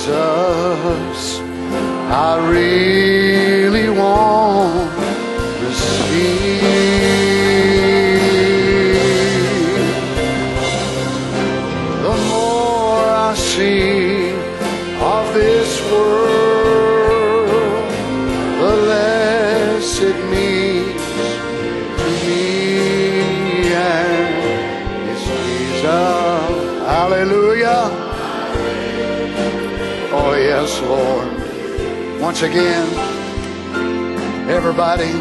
Jesus, I really Once again, everybody.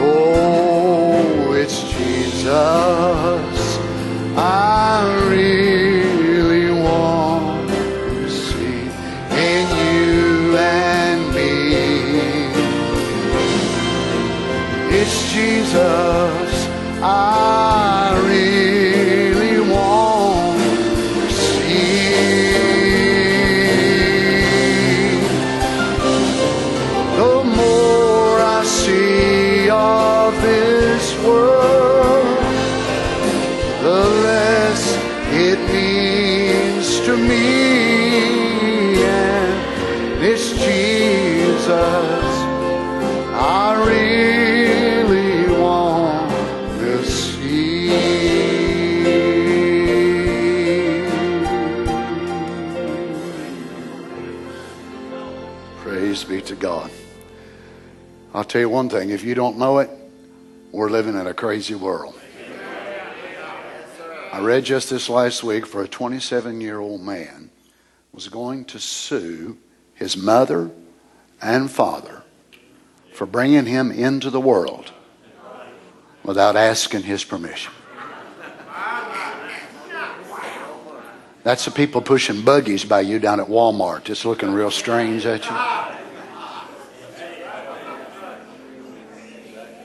Oh, it's Jesus. I really want to see in you and me. It's Jesus. I tell you one thing if you don't know it, we're living in a crazy world. I read just this last week for a 27 year old man was going to sue his mother and father for bringing him into the world without asking his permission. That's the people pushing buggies by you down at Walmart, just looking real strange at you.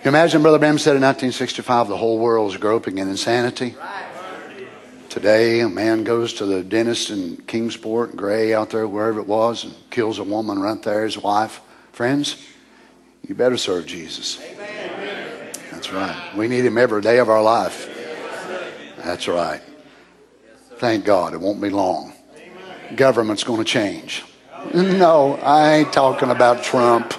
You imagine Brother Branham said in 1965 the whole world is groping in insanity. Today, a man goes to the dentist in Kingsport, Gray out there, wherever it was, and kills a woman right there, his wife. Friends, you better serve Jesus. That's right. We need him every day of our life. That's right. Thank God, it won't be long. Government's going to change. No, I ain't talking about Trump.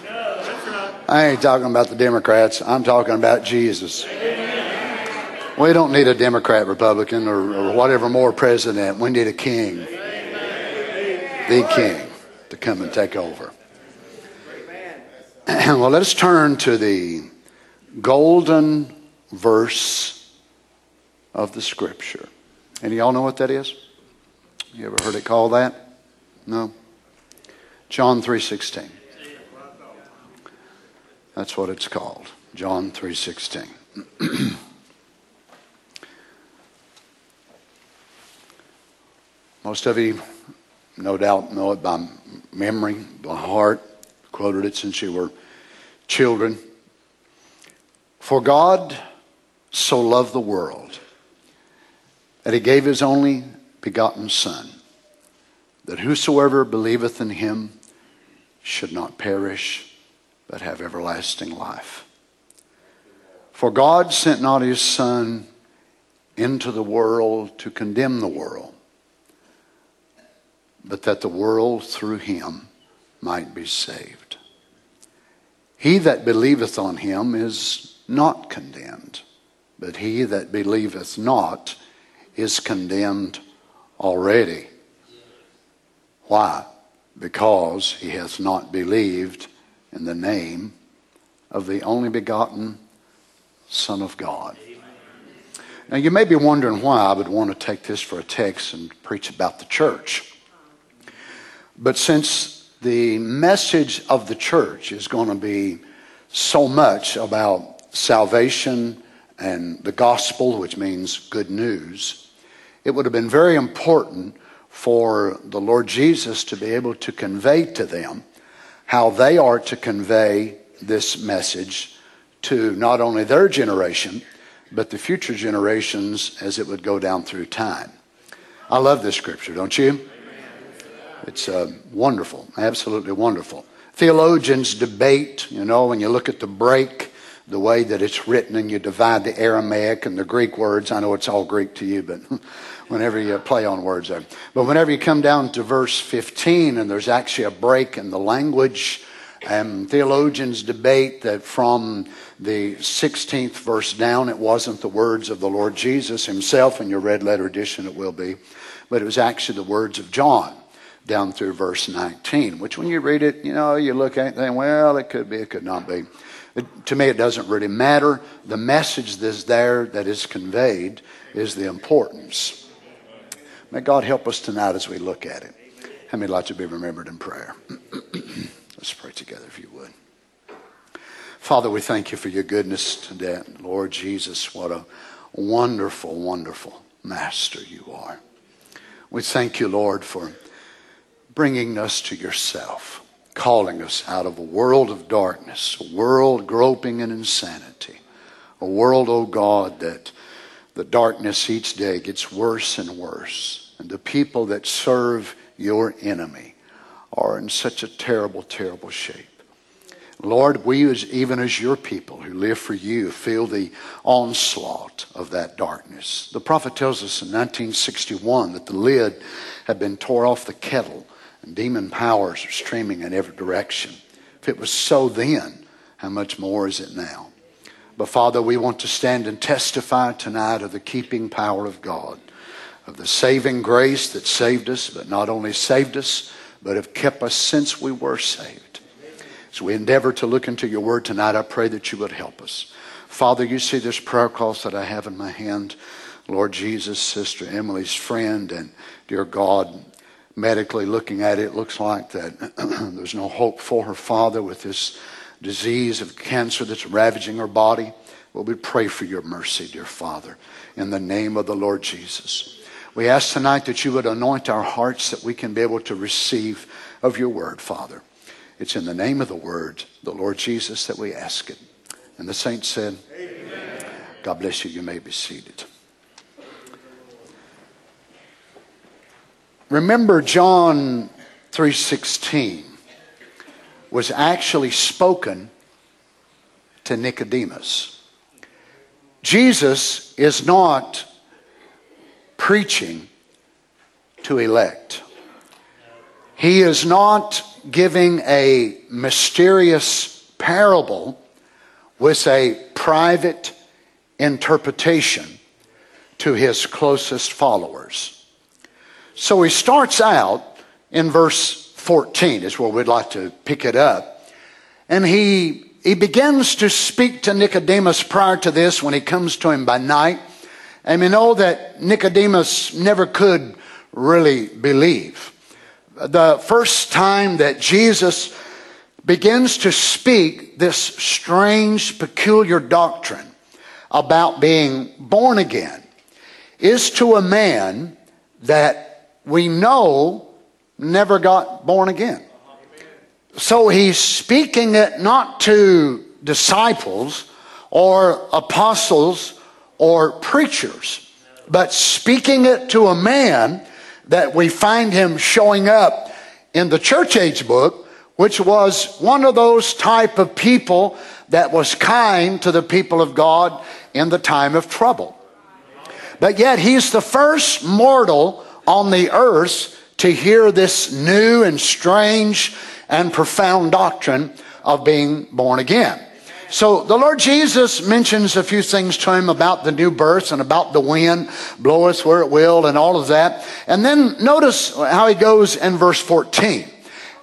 I ain't talking about the Democrats. I'm talking about Jesus. We don't need a Democrat, Republican, or, or whatever more president. We need a king. The king to come and take over. well, let us turn to the golden verse of the scripture. And y'all know what that is? You ever heard it called that? No? John 3:16. That's what it's called. John 3:16. Most of you, no doubt, know it by memory, by heart. Quoted it since you were children. For God so loved the world that he gave his only begotten Son, that whosoever believeth in him should not perish, but have everlasting life. For God sent not his Son into the world to condemn the world, but that the world through him might be saved. He that believeth on him is not condemned, but he that believeth not is condemned already. Why? Because he hath not believed in the name of the only begotten Son of God. Now, you may be wondering why I would want to take this for a text and preach about the church. But since the message of the church is going to be so much about salvation and the gospel, which means good news, it would have been very important for the Lord Jesus to be able to convey to them how they are to convey this message to not only their generation, but the future generations as it would go down through time. I love this scripture, don't you? It's uh, wonderful, absolutely wonderful. Theologians debate, you know, when you look at the break, the way that it's written, and you divide the Aramaic and the Greek words. I know it's all Greek to you, but whenever you play on words there. But whenever you come down to verse 15 and there's actually a break in the language, and theologians debate that from the 16th verse down, it wasn't the words of the Lord Jesus himself. In your red letter edition, it will be. But it was actually the words of John down through verse 19, which when you read it, you know, you look at it and think, well, it could be, it could not be. It, to me, it doesn't really matter. The message that's there that is conveyed is the importance. May God help us tonight as we look at it. How many like to be remembered in prayer? Let's pray together if you would. Father, we thank you for your goodness today. Lord Jesus, what a wonderful, wonderful master you are. We thank you, Lord, for bringing us to yourself, calling us out of a world of darkness, a world groping in insanity, a world, oh God, that the darkness each day gets worse and worse. And the people that serve your enemy are in such a terrible, terrible shape. Lord, we, as, even as your people who live for you, feel the onslaught of that darkness. The prophet tells us in 1961 that the lid had been tore off the kettle and demon powers are streaming in every direction. If it was so then, how much more is it now? But Father, we want to stand and testify tonight of the keeping power of God, of the saving grace that saved us, but not only saved us, but have kept us since we were saved. As we endeavor to look into your word tonight, I pray that you would help us. Father, you see this prayer cross that I have in my hand. Lord Jesus, Sister Emily's friend, and dear God, medically looking at it, it looks like that there's no hope for her father with this disease of cancer that's ravaging her body. Well, we pray for your mercy, dear Father, in the name of the Lord Jesus. We ask tonight that you would anoint our hearts that we can be able to receive of your word, Father. It's in the name of the word, the Lord Jesus, that we ask it. And the saints said, Amen. God bless you. You may be seated. Remember John 3:16 was actually spoken to Nicodemus. Jesus is not preaching to elect. He is not giving a mysterious parable with a private interpretation to his closest followers. So he starts out in verse 14, is where we'd like to pick it up. And he, he begins to speak to Nicodemus prior to this when he comes to him by night. And we know that Nicodemus never could really believe. The first time that Jesus begins to speak this strange, peculiar doctrine about being born again is to a man that we know never got born again. So he's speaking it not to disciples or apostles or preachers, but speaking it to a man that we find him showing up in the church age book, which was one of those type of people that was kind to the people of God in the time of trouble. But yet he's the first mortal on the earth to hear this new and strange and profound doctrine of being born again. So the Lord Jesus mentions a few things to him about the new birth and about the wind bloweth where it will and all of that. And then notice how he goes in verse 14.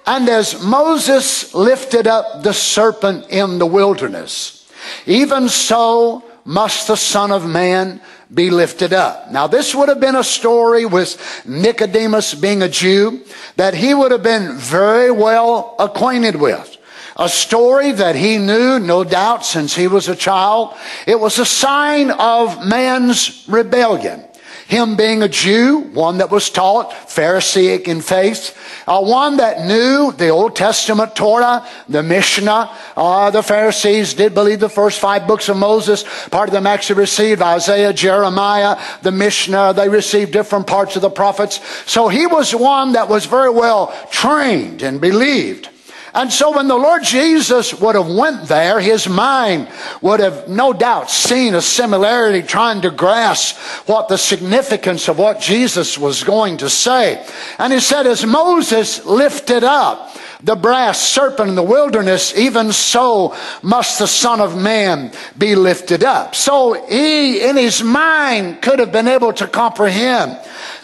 And as Moses lifted up the serpent in the wilderness, even so must the Son of Man be lifted up. Now, this would have been a story with Nicodemus being a Jew that he would have been very well acquainted with. A story that he knew, no doubt, since he was a child. It was a sign of man's rebellion. Him being a Jew, one that was taught Pharisaic in faith, uh, one that knew the Old Testament Torah, the Mishnah. Uh, the Pharisees did believe the first five books of Moses. Part of them actually received Isaiah, Jeremiah, the Mishnah. They received different parts of the prophets. So he was one that was very well trained and believed. And so when the Lord Jesus would have went there, his mind would have no doubt seen a similarity trying to grasp what the significance of what Jesus was going to say. And he said, as Moses lifted up the brass serpent in the wilderness, even so must the Son of Man be lifted up. So he, in his mind, could have been able to comprehend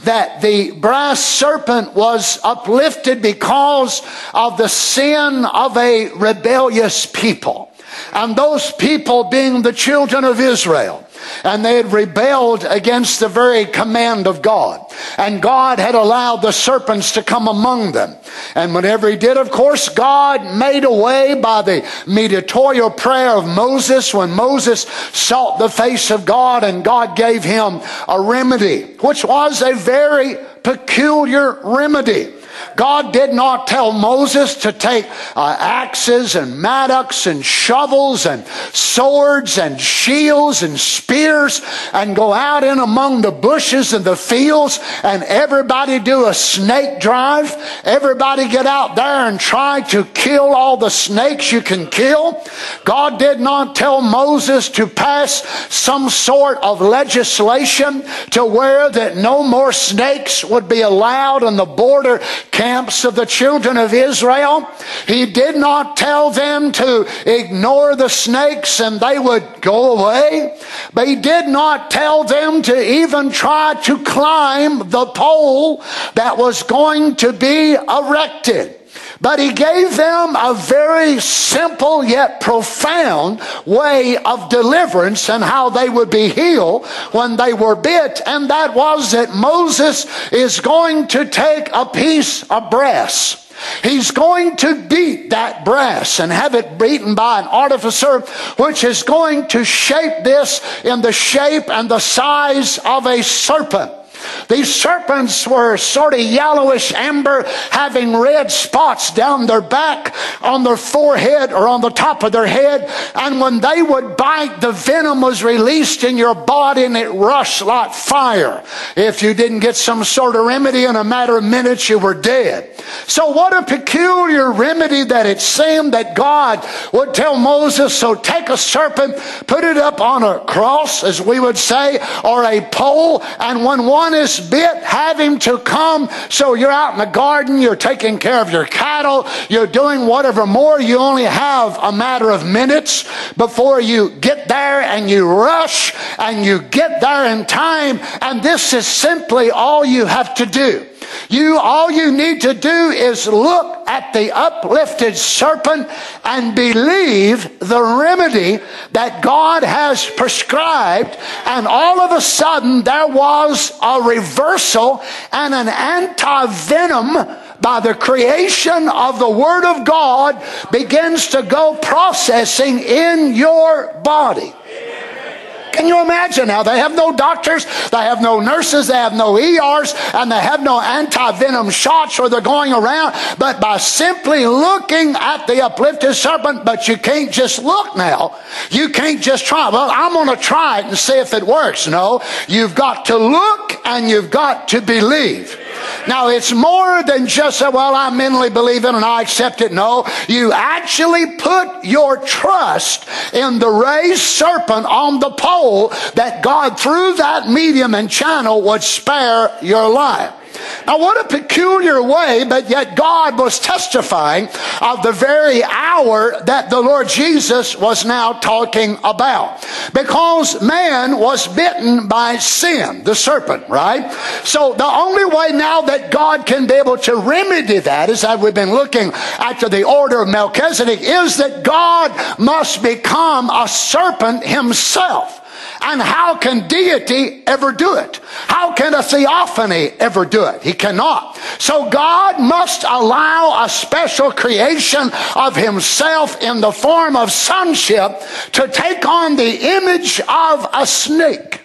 that the brass serpent was uplifted because of the sin of a rebellious people. And those people being the children of Israel and they had rebelled against the very command of God. And God had allowed the serpents to come among them. And whenever he did, of course, God made a way by the mediatorial prayer of Moses when Moses sought the face of God and God gave him a remedy, which was a very peculiar remedy. God did not tell Moses to take uh, axes and mattocks and shovels and swords and shields and spears and go out in among the bushes and the fields and everybody do a snake drive. Everybody get out there and try to kill all the snakes you can kill. God did not tell Moses to pass some sort of legislation to where that no more snakes would be allowed on the border camps of the children of Israel. He did not tell them to ignore the snakes and they would go away. But he did not tell them to even try to climb the pole that was going to be erected. But he gave them a very simple yet profound way of deliverance and how they would be healed when they were bit. And that was that Moses is going to take a piece of brass. He's going to beat that brass and have it beaten by an artificer, which is going to shape this in the shape and the size of a serpent. These serpents were sort of yellowish amber, having red spots down their back, on their forehead, or on the top of their head. And when they would bite, the venom was released in your body and it rushed like fire. If you didn't get some sort of remedy in a matter of minutes, you were dead. So, what a peculiar remedy that it seemed that God would tell Moses so take a serpent, put it up on a cross, as we would say, or a pole, and when one is bit, him to come. So you're out in the garden, you're taking care of your cattle, you're doing whatever more. You only have a matter of minutes before you get there and you rush and you get there in time. And this is simply all you have to do. You, all you need to do is look at the uplifted serpent and believe the remedy that God has prescribed. And all of a sudden, there was a reversal and an anti venom by the creation of the Word of God begins to go processing in your body. Can you imagine how They have no doctors, they have no nurses, they have no ERs, and they have no anti venom shots where they're going around. But by simply looking at the uplifted serpent, but you can't just look now. You can't just try. Well, I'm going to try it and see if it works. No, you've got to look and you've got to believe. Now, it's more than just, a, well, I mentally believe it and I accept it. No, you actually put your trust in the raised serpent on the pole that God, through that medium and channel, would spare your life. Now, what a peculiar way, but yet God was testifying of the very hour that the Lord Jesus was now talking about. Because man was bitten by sin, the serpent, right? So the only way now that God can be able to remedy that is that we've been looking after the order of Melchizedek is that God must become a serpent himself. And how can deity ever do it? How can a theophany ever do it? He cannot. So God must allow a special creation of himself in the form of sonship to take on the image of a snake.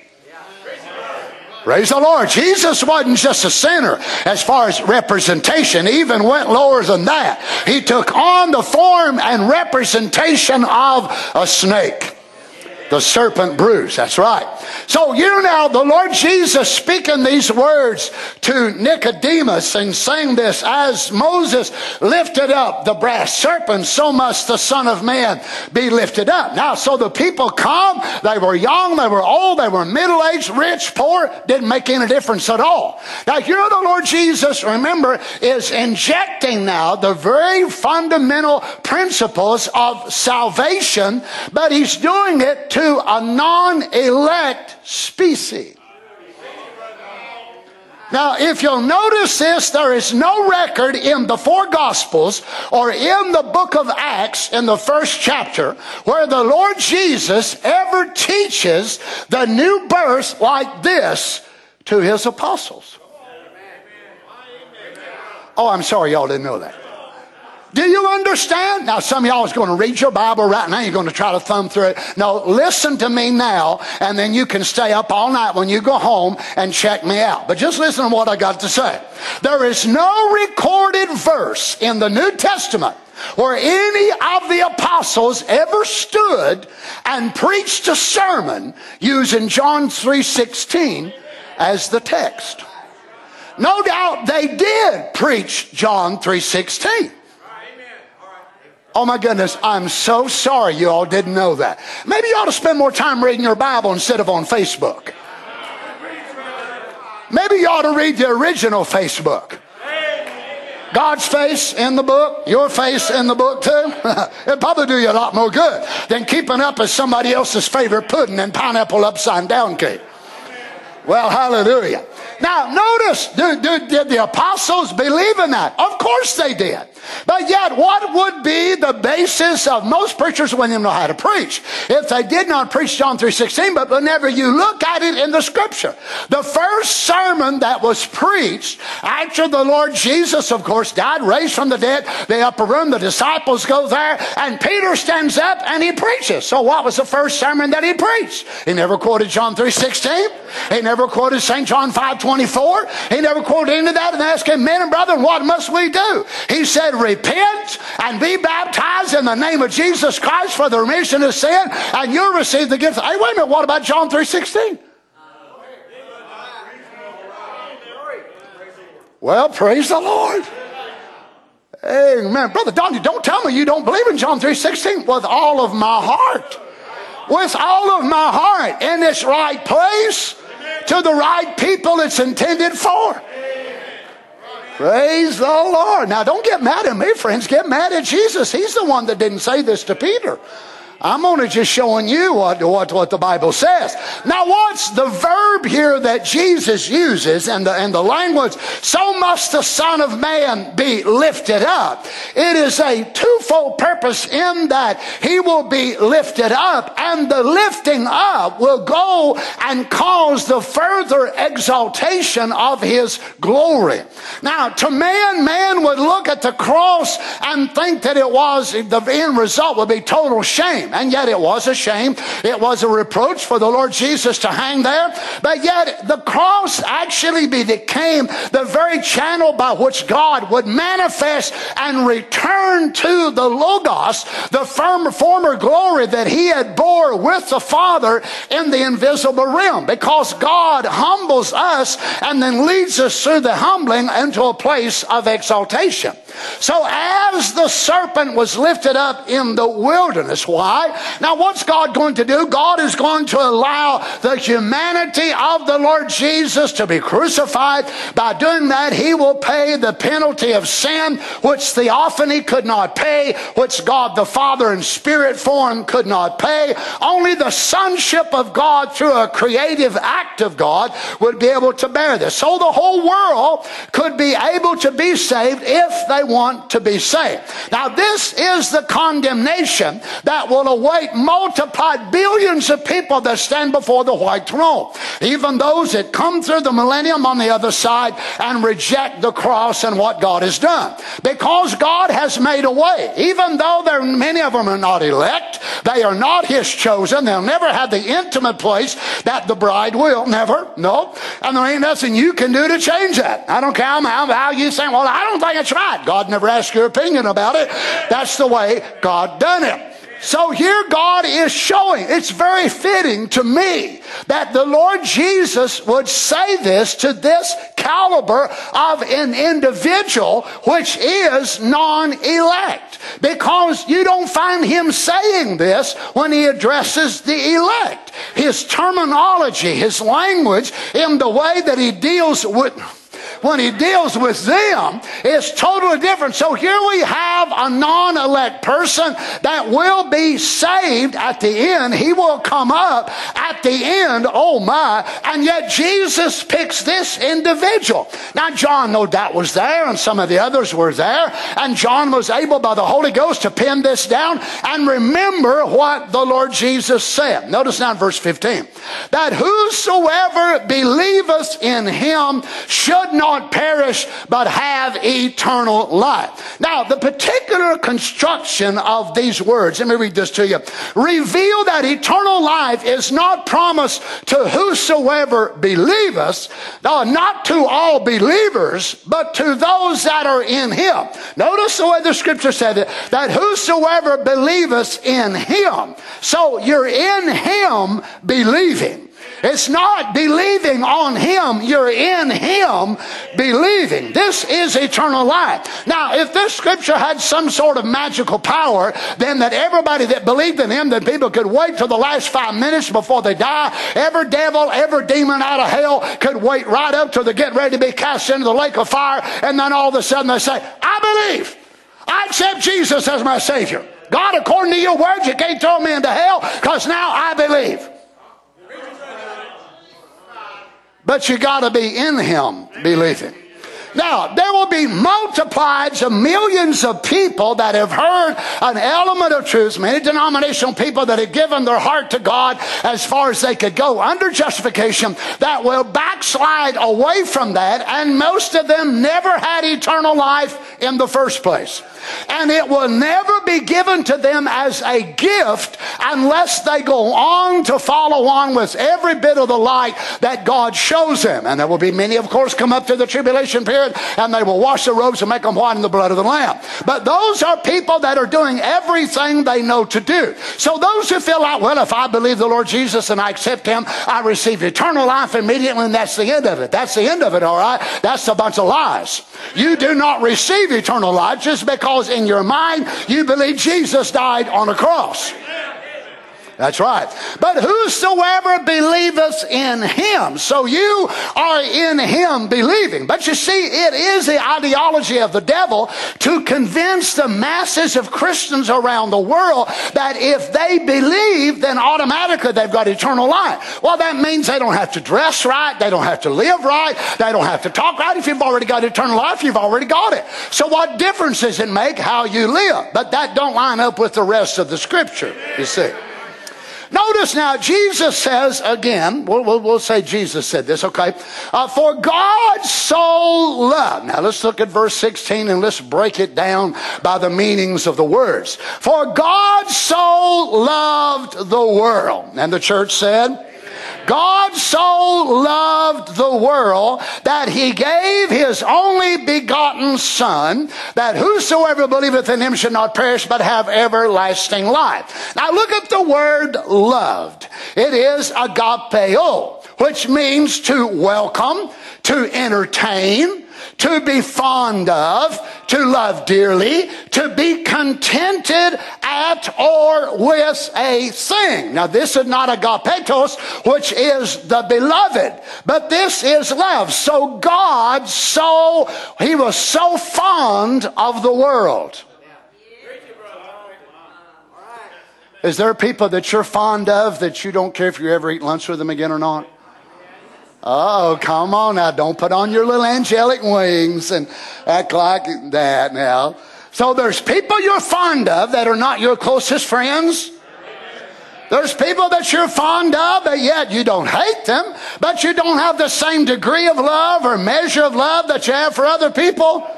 Praise the Lord. Jesus wasn't just a sinner as far as representation, he even went lower than that. He took on the form and representation of a snake. The serpent bruise. That's right. So you now, the Lord Jesus speaking these words to Nicodemus and saying this, as Moses lifted up the brass serpent, so must the Son of Man be lifted up. Now, so the people come, they were young, they were old, they were middle-aged, rich, poor, didn't make any difference at all. Now here the Lord Jesus, remember, is injecting now the very fundamental principles of salvation, but he's doing it to a non-elect species. Now, if you'll notice this, there is no record in the four Gospels or in the book of Acts in the first chapter where the Lord Jesus ever teaches the new birth like this to his apostles. Oh, I'm sorry y'all didn't know that. Do you understand? Now, some of y'all is going to read your Bible right now. You're going to try to thumb through it. No, listen to me now, and then you can stay up all night when you go home and check me out. But just listen to what I got to say. There is no recorded verse in the New Testament where any of the apostles ever stood and preached a sermon using John 3:16 as the text. No doubt they did preach John 3:16. Oh my goodness, I'm so sorry you all didn't know that. Maybe you ought to spend more time reading your Bible instead of on Facebook. Maybe you ought to read the original Facebook. God's face in the book, your face in the book too. It'd probably do you a lot more good than keeping up as somebody else's favorite pudding and pineapple upside down cake. Well, hallelujah. Now, notice, did, the apostles believe in that? Of course they did. But yet, what would be the basis of most preachers when they know how to preach? If they did not preach John 3.16, but whenever you look at it in the scripture, the first sermon that was preached after the Lord Jesus, of course, died, raised from the dead, the upper room, the disciples go there, and Peter stands up and he preaches. So what was the first sermon that he preached? He never quoted John 3.16. He never quoted St. John 5.24. He never quoted any of that and asked him, men and brethren, what must we do? He said, repent and be baptized in the name of Jesus Christ for the remission of sin and you'll receive the gift. Hey, wait a minute. What about John 3.16? Well, praise the Lord. Amen. Brother Donnie, don't tell me you don't believe in John 3.16 with all of my heart. With all of my heart in its right place to the right people it's intended for. Praise the Lord. Now, don't get mad at me, friends. Get mad at Jesus. He's the one that didn't say this to Peter. I'm only just showing you what, what, what the Bible says. Now, what's the verb here that Jesus uses and the, and the language? So must the Son of Man be lifted up. It is a twofold purpose in that he will be lifted up and the lifting up will go and cause the further exaltation of his glory. Now, to man, man would look at the cross and think that it was, the end result would be total shame. And yet it was a shame. It was a reproach for the Lord Jesus to hang there. But yet the cross actually became the very channel by which God would manifest and return to the Logos, the firm, former glory that he had bore with the Father in the invisible realm. Because God humbles us and then leads us through the humbling into a place of exaltation. So as the serpent was lifted up in the wilderness, why? Now what's God going to do? God is going to allow the humanity of the Lord Jesus to be crucified. By doing that, he will pay the penalty of sin, which theophany could not pay, which God the Father in spirit form could not pay. Only the sonship of God through a creative act of God would be able to bear this. So the whole world could be able to be saved if they want to be saved. Now, this is the condemnation that will await multiplied billions of people that stand before the white throne. Even those that come through the millennium on the other side and reject the cross and what God has done. Because God has made a way. Even though there many of them are not elect, they are not his chosen. They'll never have the intimate place that the bride will. Never. No. And there ain't nothing you can do to change that. I don't care how, how you say, well, I don't think it's right. God never asked your opinion about it. That's the way God done it. So here God is showing, it's very fitting to me that the Lord Jesus would say this to this caliber of an individual which is non-elect. Because you don't find him saying this when he addresses the elect. His terminology, his language in the way that he deals with when he deals with them is totally different. So here we have a non elect person that will be saved at the end. He will come up at the end, oh my, and yet Jesus picks this individual. Now, John, no doubt, was there, and some of the others were there, and John was able by the Holy Ghost to pin this down and remember what the Lord Jesus said. Notice now in verse 15 that whosoever believeth in him should not perish, but have eternal life. Now, the particular construction of these words, let me read this to you. Reveal that eternal life is not promised to whosoever believeth, no, not to all believers, but to those that are in him. Notice the way the scripture said it, that whosoever believeth in him. So you're in him believing. It's not believing on Him. You're in Him believing. This is eternal life. Now, if this scripture had some sort of magical power, then that everybody that believed in Him, that people could wait till the last five minutes before they die. Every devil, every demon out of hell could wait right up till they get ready to be cast into the lake of fire. And then all of a sudden they say, I believe. I accept Jesus as my Savior. God, according to your words, you can't throw me into hell because now I believe. But you got to be in Him believing. Now, there will be multiplied of millions of people that have heard an element of truth, many denominational people that have given their heart to God as far as they could go under justification, that will backslide away from that, and most of them never had eternal life in the first place and it will never be given to them as a gift unless they go on to follow on with every bit of the light that God shows them. And there will be many, of course, come up to the tribulation period and they will wash their robes and make them white in the blood of the Lamb. But those are people that are doing everything they know to do. So those who feel like, well, if I believe the Lord Jesus and I accept Him, I receive eternal life immediately and that's the end of it. That's the end of it, all right? That's a bunch of lies. You do not receive eternal life just because because in your mind you believe Jesus died on a cross. That's right. But whosoever believeth in him. So you are in him believing. But you see, it is the ideology of the devil to convince the masses of Christians around the world that if they believe, then automatically they've got eternal life. Well, that means they don't have to dress right. They don't have to live right. They don't have to talk right. If you've already got eternal life, you've already got it. So what difference does it make how you live? But that don't line up with the rest of the scripture, you see. Notice now, Jesus says again, we'll, we'll, we'll say Jesus said this, okay? Uh, For God so loved. Now let's look at verse 16 and let's break it down by the meanings of the words. For God so loved the world. And the church said, God so loved the world that he gave his only begotten Son, that whosoever believeth in him should not perish but have everlasting life. Now look at the word loved. It is agapeo, which means to welcome, to entertain, to be fond of, to love dearly, to be contented at or with a thing. Now, this is not a agapetos, which is the beloved, but this is love. So God so, he was so fond of the world. Is there people that you're fond of that you don't care if you ever eat lunch with them again or not? Oh, come on now. Don't put on your little angelic wings and act like that now. So there's people you're fond of that are not your closest friends. There's people that you're fond of, but yet you don't hate them, but you don't have the same degree of love or measure of love that you have for other people.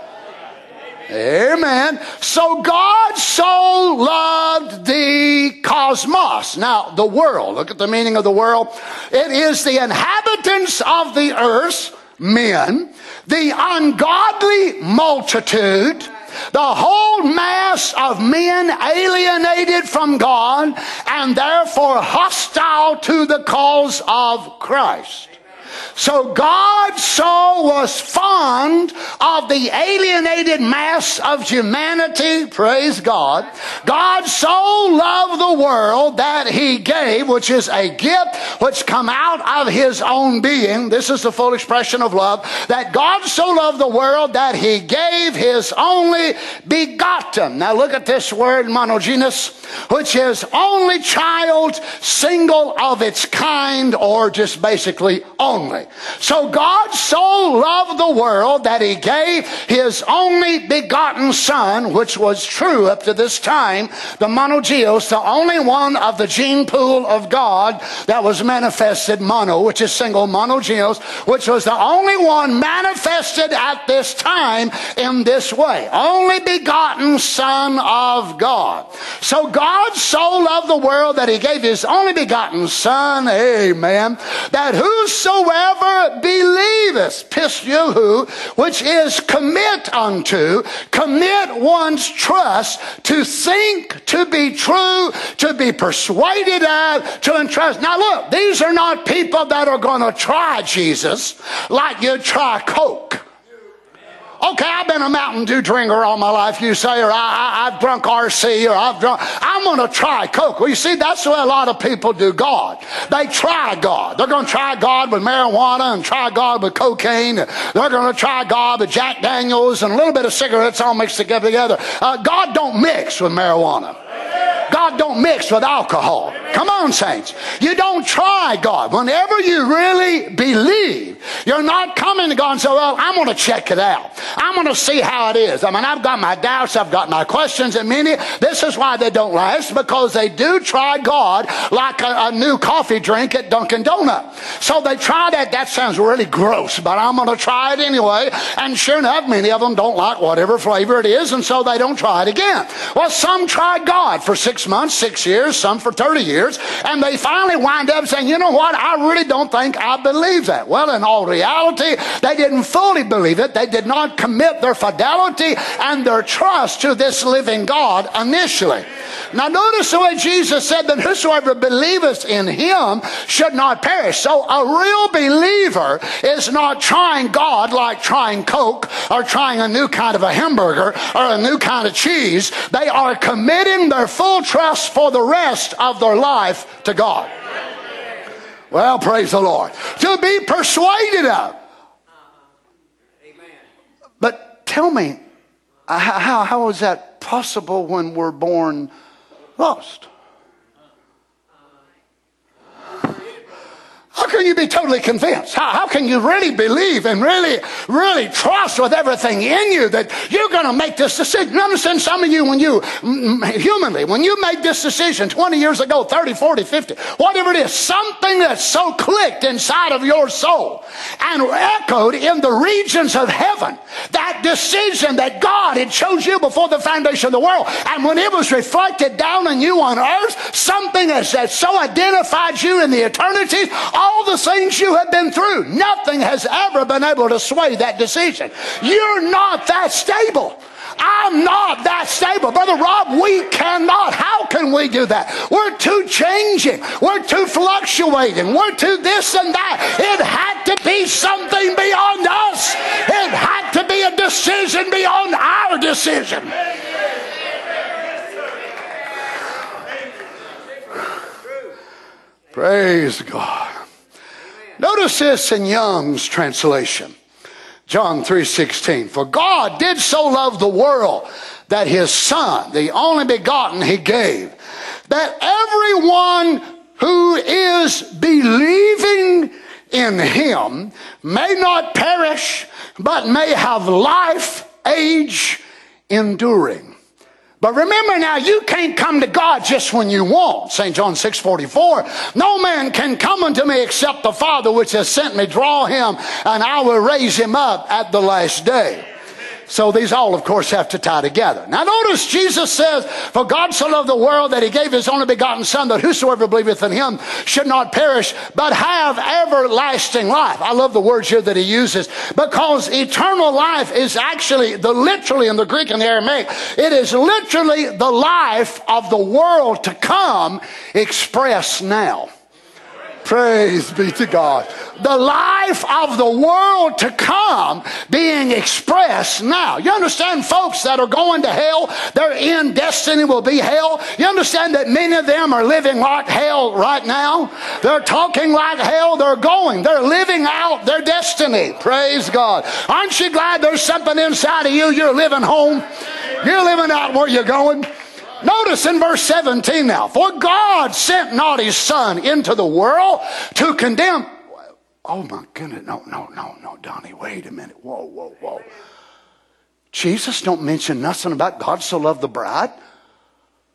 Amen. So God so loved the cosmos. Now, the world, look at the meaning of the world. It is the inhabitants of the earth, men, the ungodly multitude, The whole mass of men alienated from God and therefore hostile to the cause of Christ. So God so was fond of the alienated mass of humanity, praise God. God so loved the world that he gave, which is a gift which come out of his own being. This is the full expression of love. That God so loved the world that he gave his only begotten. Now look at this word monogenes, which is only child, single of its kind, or just basically only. So God so loved the world that he gave his only begotten son, which was true up to this time, the monogeos, the only one of the gene pool of God that was manifested, mono, which is single, monogeos, which was the only one manifested at this time in this way. Only begotten son of God. So God so loved the world that he gave his only begotten son, amen, that whosoever believeth, pisteuo, which is commit unto, commit one's trust to think, to be true, to be persuaded of, to entrust. Now look, these are not people that are going to try Jesus like you try Coke. Okay, I've been a Mountain Dew drinker all my life, you say, or I, have drunk RC, or I've drunk. I'm going to try Coke. Well, you see, that's the way a lot of people do God. They try God. They're going to try God with marijuana and try God with cocaine. They're going to try God with Jack Daniels and a little bit of cigarettes all mixed together. Uh, God don't mix with marijuana. God don't mix with alcohol. Come on, saints. You don't try God. Whenever you really believe, you're not coming to God and say, well, I'm going to check it out. I'm going to see how it is. I mean, I've got my doubts. I've got my questions and many. This is why they don't last because they do try God like a, a new coffee drink at Dunkin' Donut. So they try that. That sounds really gross, but I'm going to try it anyway. And sure enough, many of them don't like whatever flavor it is, and so they don't try it again. Well, some try God for six six months, six years, some for 30 years, and they finally wind up saying, you know what, I really don't think I believe that. Well, in all reality, they didn't fully believe it. They did not commit their fidelity and their trust to this living God initially. Now, notice the way Jesus said that whosoever believeth in him should not perish. So, a real believer is not trying God like trying Coke or trying a new kind of a hamburger or a new kind of cheese. They are committing their full trust for the rest of their life to God. Well, praise the Lord. To be persuaded of. But tell me, how, how is that possible when we're born lost? How can you be totally convinced? How, how can you really believe and really, really trust with everything in you that you're going to make this decision? Understand some of you when you, humanly, when you made this decision 20 years ago, 30, 40, 50, whatever it is, something that's so clicked inside of your soul and echoed in the regions of heaven, that decision that God had chose you before the foundation of the world. And when it was reflected down on you on earth, something that, that so identified you in the eternities, all the things you have been through, nothing has ever been able to sway that decision. You're not that stable. I'm not that stable. Brother Rob, we cannot. How can we do that? We're too changing. We're too fluctuating. We're too this and that. It had to be something beyond us. It had to be a decision beyond our decision. Praise God. Notice this in Young's translation. John 3:16 For God did so love the world that his son the only begotten he gave that everyone who is believing in him may not perish but may have life age enduring but remember now, you can't come to God just when you want. St. John 6 44. No man can come unto me except the Father which has sent me draw him, and I will raise him up at the last day. So these all, of course, have to tie together. Now notice Jesus says, For God so loved the world that he gave his only begotten Son, that whosoever believeth in him should not perish, but have everlasting life. I love the words here that he uses, because eternal life is actually, the literally in the Greek and the Aramaic, it is literally the life of the world to come expressed now. Praise be to God. The life of the world to come being expressed now. You understand folks that are going to hell, their end destiny will be hell. You understand that many of them are living like hell right now? They're talking like hell. They're going. They're living out their destiny. Praise God. Aren't you glad there's something inside of you? You're living home. You're living out where you're going. Notice in verse 17 now, for God sent not his son into the world to condemn. Oh my goodness, no, no, no, no, Donnie, wait a minute. Whoa, whoa, whoa. Jesus don't mention nothing about God so loved the bride.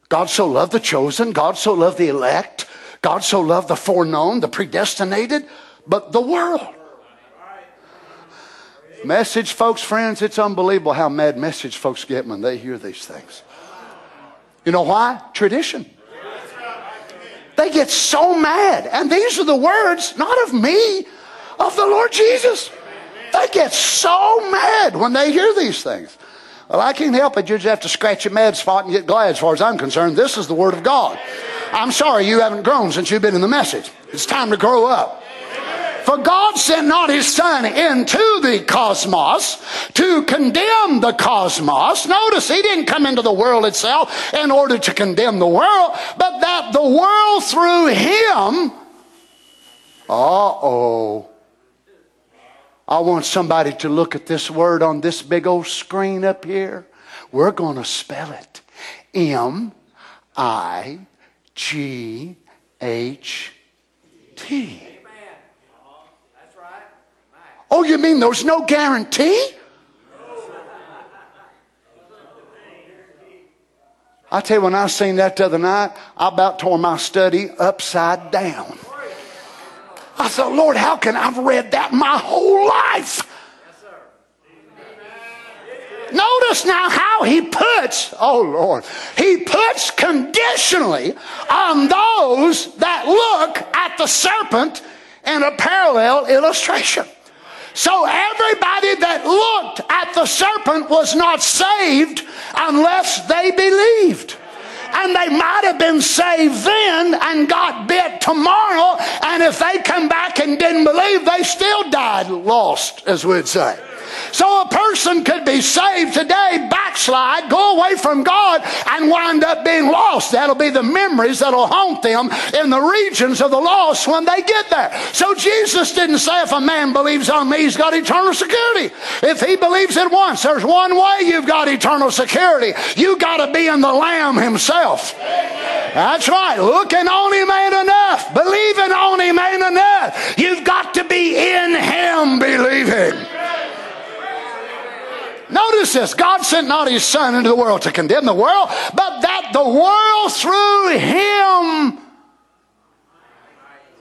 God so loved the chosen. God so loved the elect. God so loved the foreknown, the predestinated, but the world. Message, folks, friends, it's unbelievable how mad message folks get when they hear these things. You know why? Tradition. They get so mad. And these are the words, not of me, of the Lord Jesus. They get so mad when they hear these things. Well, I can't help it. You just have to scratch your mad spot and get glad as far as I'm concerned. This is the Word of God. I'm sorry you haven't grown since you've been in the message. It's time to grow up. For God sent not his son into the cosmos to condemn the cosmos. Notice he didn't come into the world itself in order to condemn the world, but that the world through him. Uh oh. I want somebody to look at this word on this big old screen up here. We're going to spell it M I G H T. Oh, you mean there's no guarantee? I tell you, when I seen that the other night, I about tore my study upside down. I thought, Lord, how can I've read that my whole life? Notice now how he puts, oh Lord, he puts conditionally on those that look at the serpent in a parallel illustration. So everybody that looked at the serpent was not saved unless they believed. And they might have been saved then and got bit tomorrow. And if they come back and didn't believe, they still died lost, as we'd say. So a person could be saved today, backslide, go away from God, and wind up being lost. That'll be the memories that'll haunt them in the regions of the lost when they get there. So Jesus didn't say if a man believes on me, he's got eternal security. If he believes it once, there's one way you've got eternal security. You got to be in the Lamb himself. That's right. Looking on him ain't enough. Believing on him ain't enough. You've got to be in him believing. Notice this God sent not his Son into the world to condemn the world, but that the world through him.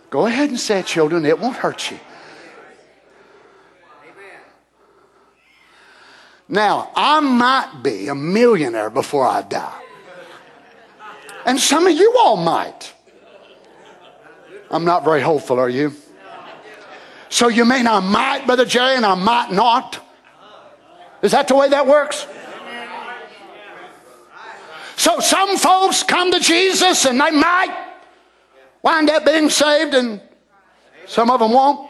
Go ahead and say it, children, it won't hurt you. Now, I might be a millionaire before I die. And some of you all might. I'm not very hopeful, are you? So you mean I might, Brother Jerry, and I might not? Is that the way that works? So some folks come to Jesus and they might wind up being saved, and some of them won't.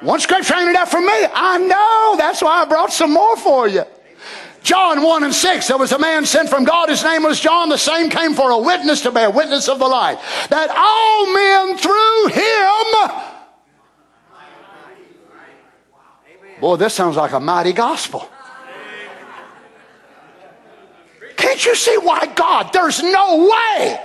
One scripture ain't enough for me. I know. That's why I brought some more for you. John 1 and 6, there was a man sent from God. His name was John. The same came for a witness to bear witness of the light. That all men through him Boy, this sounds like a mighty gospel. Can't you see why God? There's no way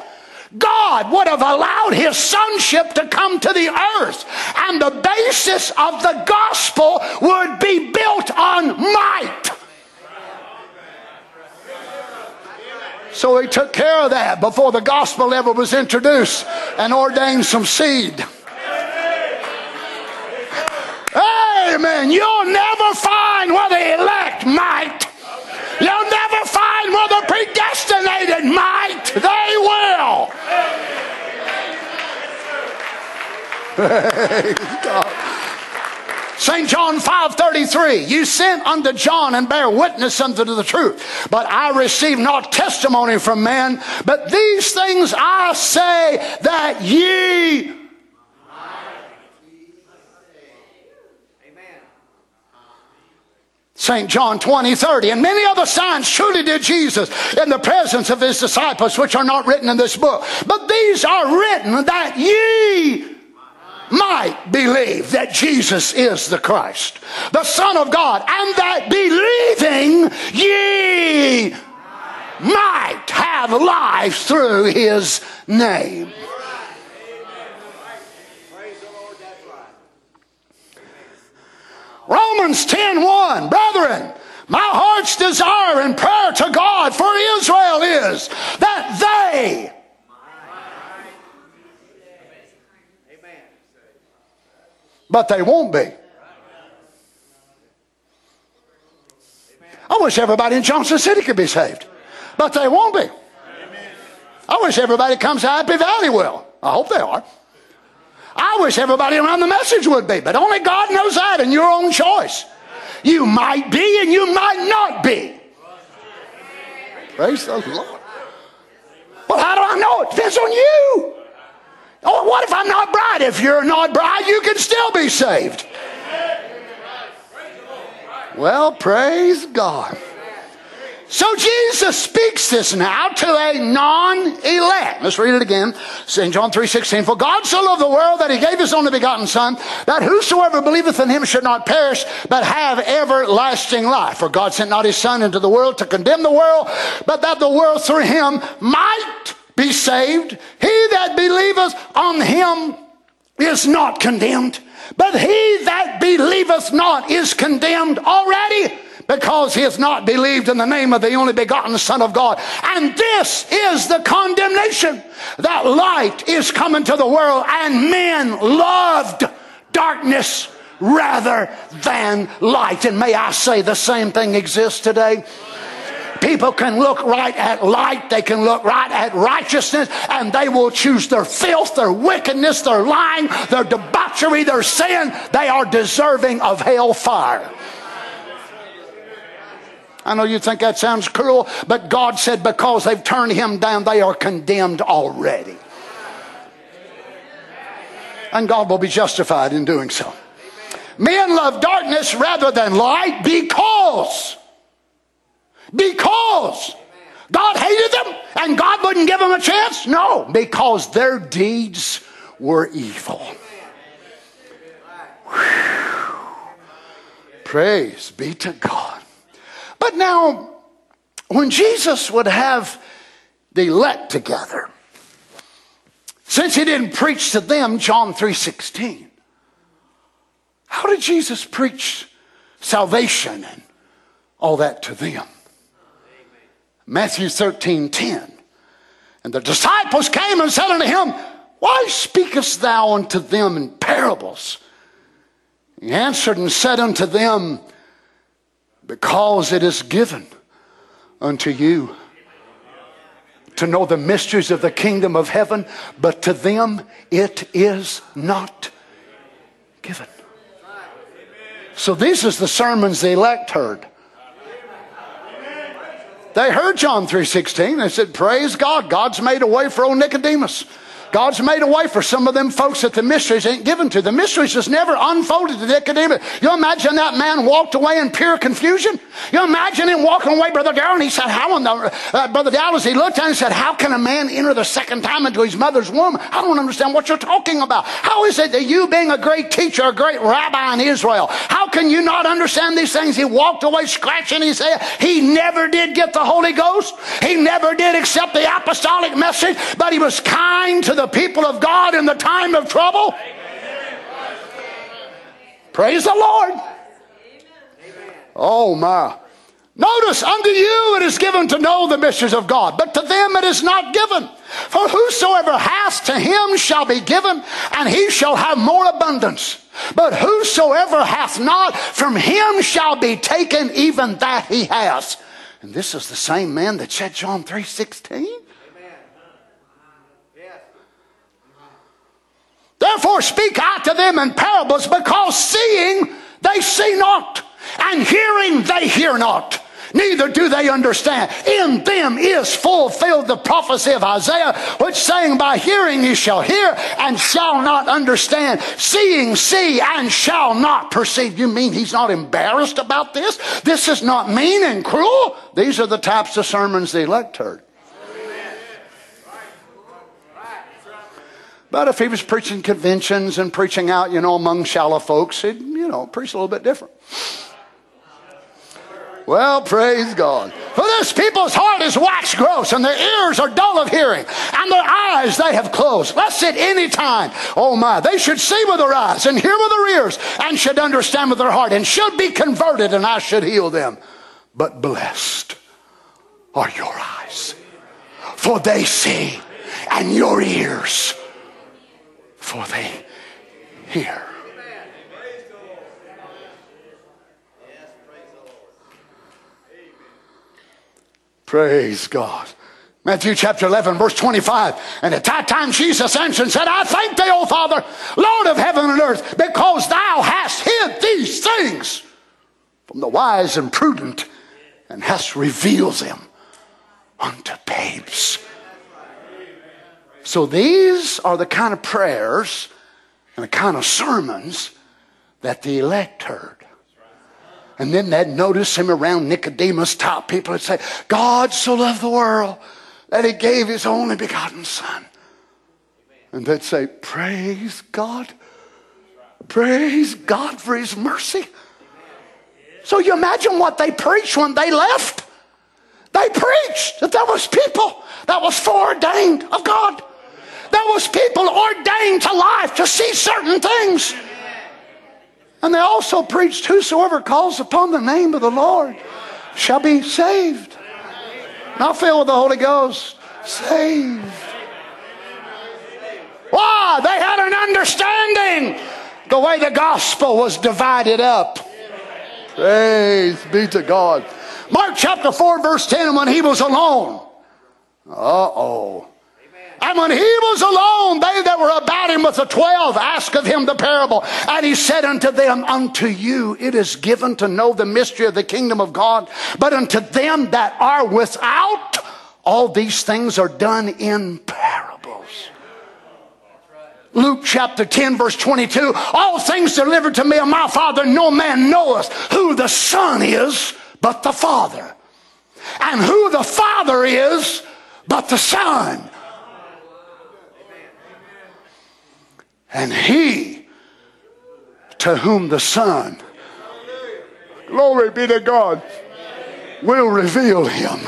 God would have allowed his sonship to come to the earth, and the basis of the gospel would be built on might. So he took care of that before the gospel ever was introduced and ordained some seed. Amen. You'll never find where the elect might. You'll never find where the predestinated might. They will. St. John 5.33, you sent unto John and bear witness unto the truth. But I receive not testimony from man, but these things I say that ye St. John 20, 30, and many other signs truly did Jesus in the presence of his disciples, which are not written in this book. But these are written that ye might believe that Jesus is the Christ, the Son of God, and that believing ye might have life through his name. Romans 10 1. Brethren, my heart's desire and prayer to God for Israel is that they Amen. but they won't be. I wish everybody in Johnson City could be saved, but they won't be. I wish everybody comes to Happy Valley will. I hope they are. I wish everybody around the message would be, but only God knows that and your own choice. You might be and you might not be. Praise the Lord. Well, how do I know? It depends on you. Oh, what if I'm not bride? If you're not bride, you can still be saved. Well, praise God. So Jesus speaks this now to a non-elect. Let's read it again. St. John 3.16. For God so loved the world that he gave his only begotten son, that whosoever believeth in him should not perish, but have everlasting life. For God sent not his son into the world to condemn the world, but that the world through him might be saved. He that believeth on him is not condemned, but he that believeth not is condemned already because he has not believed in the name of the only begotten Son of God. And this is the condemnation that light is coming to the world, and men loved darkness rather than light. And may I say the same thing exists today? People can look right at light, they can look right at righteousness, and they will choose their filth, their wickedness, their lying, their debauchery, their sin. They are deserving of hell fire. I know you think that sounds cruel, but God said because they've turned him down, they are condemned already. And God will be justified in doing so. Men love darkness rather than light because, because God hated them and God wouldn't give them a chance? No, because their deeds were evil. Whew. Praise be to God. But now, when Jesus would have the elect together, since he didn't preach to them John 3:16, how did Jesus preach salvation and all that to them? Matthew 13, 10. And the disciples came and said unto him, Why speakest thou unto them in parables? He answered and said unto them, because it is given unto you to know the mysteries of the kingdom of heaven, but to them it is not given. So these is the sermons the elect heard. They heard John 3.16. They said, praise God. God's made a way for old Nicodemus. God's made a way for some of them folks that the mysteries ain't given to. The mysteries just never unfolded to the Nicodemus. You imagine that man walked away in pure confusion? You imagine him walking away, Brother Darrell, and he said, how in the, uh, Brother Dallas, he looked at him and said, how can a man enter the second time into his mother's womb? I don't understand what you're talking about. How is it that you being a great teacher, a great rabbi in Israel, how can you not understand these things? He walked away scratching his head. He never did get the Holy Ghost. He never did accept the apostolic message, but he was kind to the the people of God in the time of trouble? Praise the Lord. Oh, my. Notice, unto you it is given to know the mysteries of God, but to them it is not given. For whosoever hath to him shall be given, and he shall have more abundance. But whosoever hath not, from him shall be taken even that he has. And this is the same man that said John 3 16. Therefore speak I to them in parables, because seeing they see not, and hearing they hear not neither do they understand. In them is fulfilled the prophecy of Isaiah, which saying, By hearing you shall hear and shall not understand, seeing see and shall not perceive. You mean he's not embarrassed about this? This is not mean and cruel? These are the types of sermons the elect heard. But if he was preaching conventions and preaching out, you know, among shallow folks, he'd, you know, preach a little bit different. Well, praise God. For this people's heart is wax gross, and their ears are dull of hearing, and their eyes they have closed. Lest at any time, oh my, they should see with their eyes, and hear with their ears, and should understand with their heart, and should be converted, and I should heal them. But blessed are your eyes, for they see, and your ears, for they hear. Praise God. Matthew chapter 11, verse 25. And at that time Jesus answered and said, I thank thee, O Father, Lord of heaven and earth, because thou hast hid these things from the wise and prudent and hast revealed them unto babes. So these are the kind of prayers and the kind of sermons that the elect heard. And then they'd notice him around Nicodemus top people would say, God so loved the world that he gave his only begotten son. And they'd say, Praise God. Praise God for his mercy. So you imagine what they preached when they left. They preached that there was people that was foreordained of God. There was people ordained to life to see certain things. And they also preached, Whosoever calls upon the name of the Lord shall be saved. Not filled with the Holy Ghost, saved. Why? They had an understanding the way the gospel was divided up. Praise be to God. Mark chapter 4, verse 10, and when he was alone, uh oh. And when he was alone, they that were about him with the twelve asked of him the parable. And he said unto them, Unto you it is given to know the mystery of the kingdom of God, but unto them that are without, all these things are done in parables. Luke chapter 10, verse 22 All things delivered to me of my Father, no man knoweth who the Son is but the Father, and who the Father is but the Son And he to whom the Son, glory be to God, will reveal him.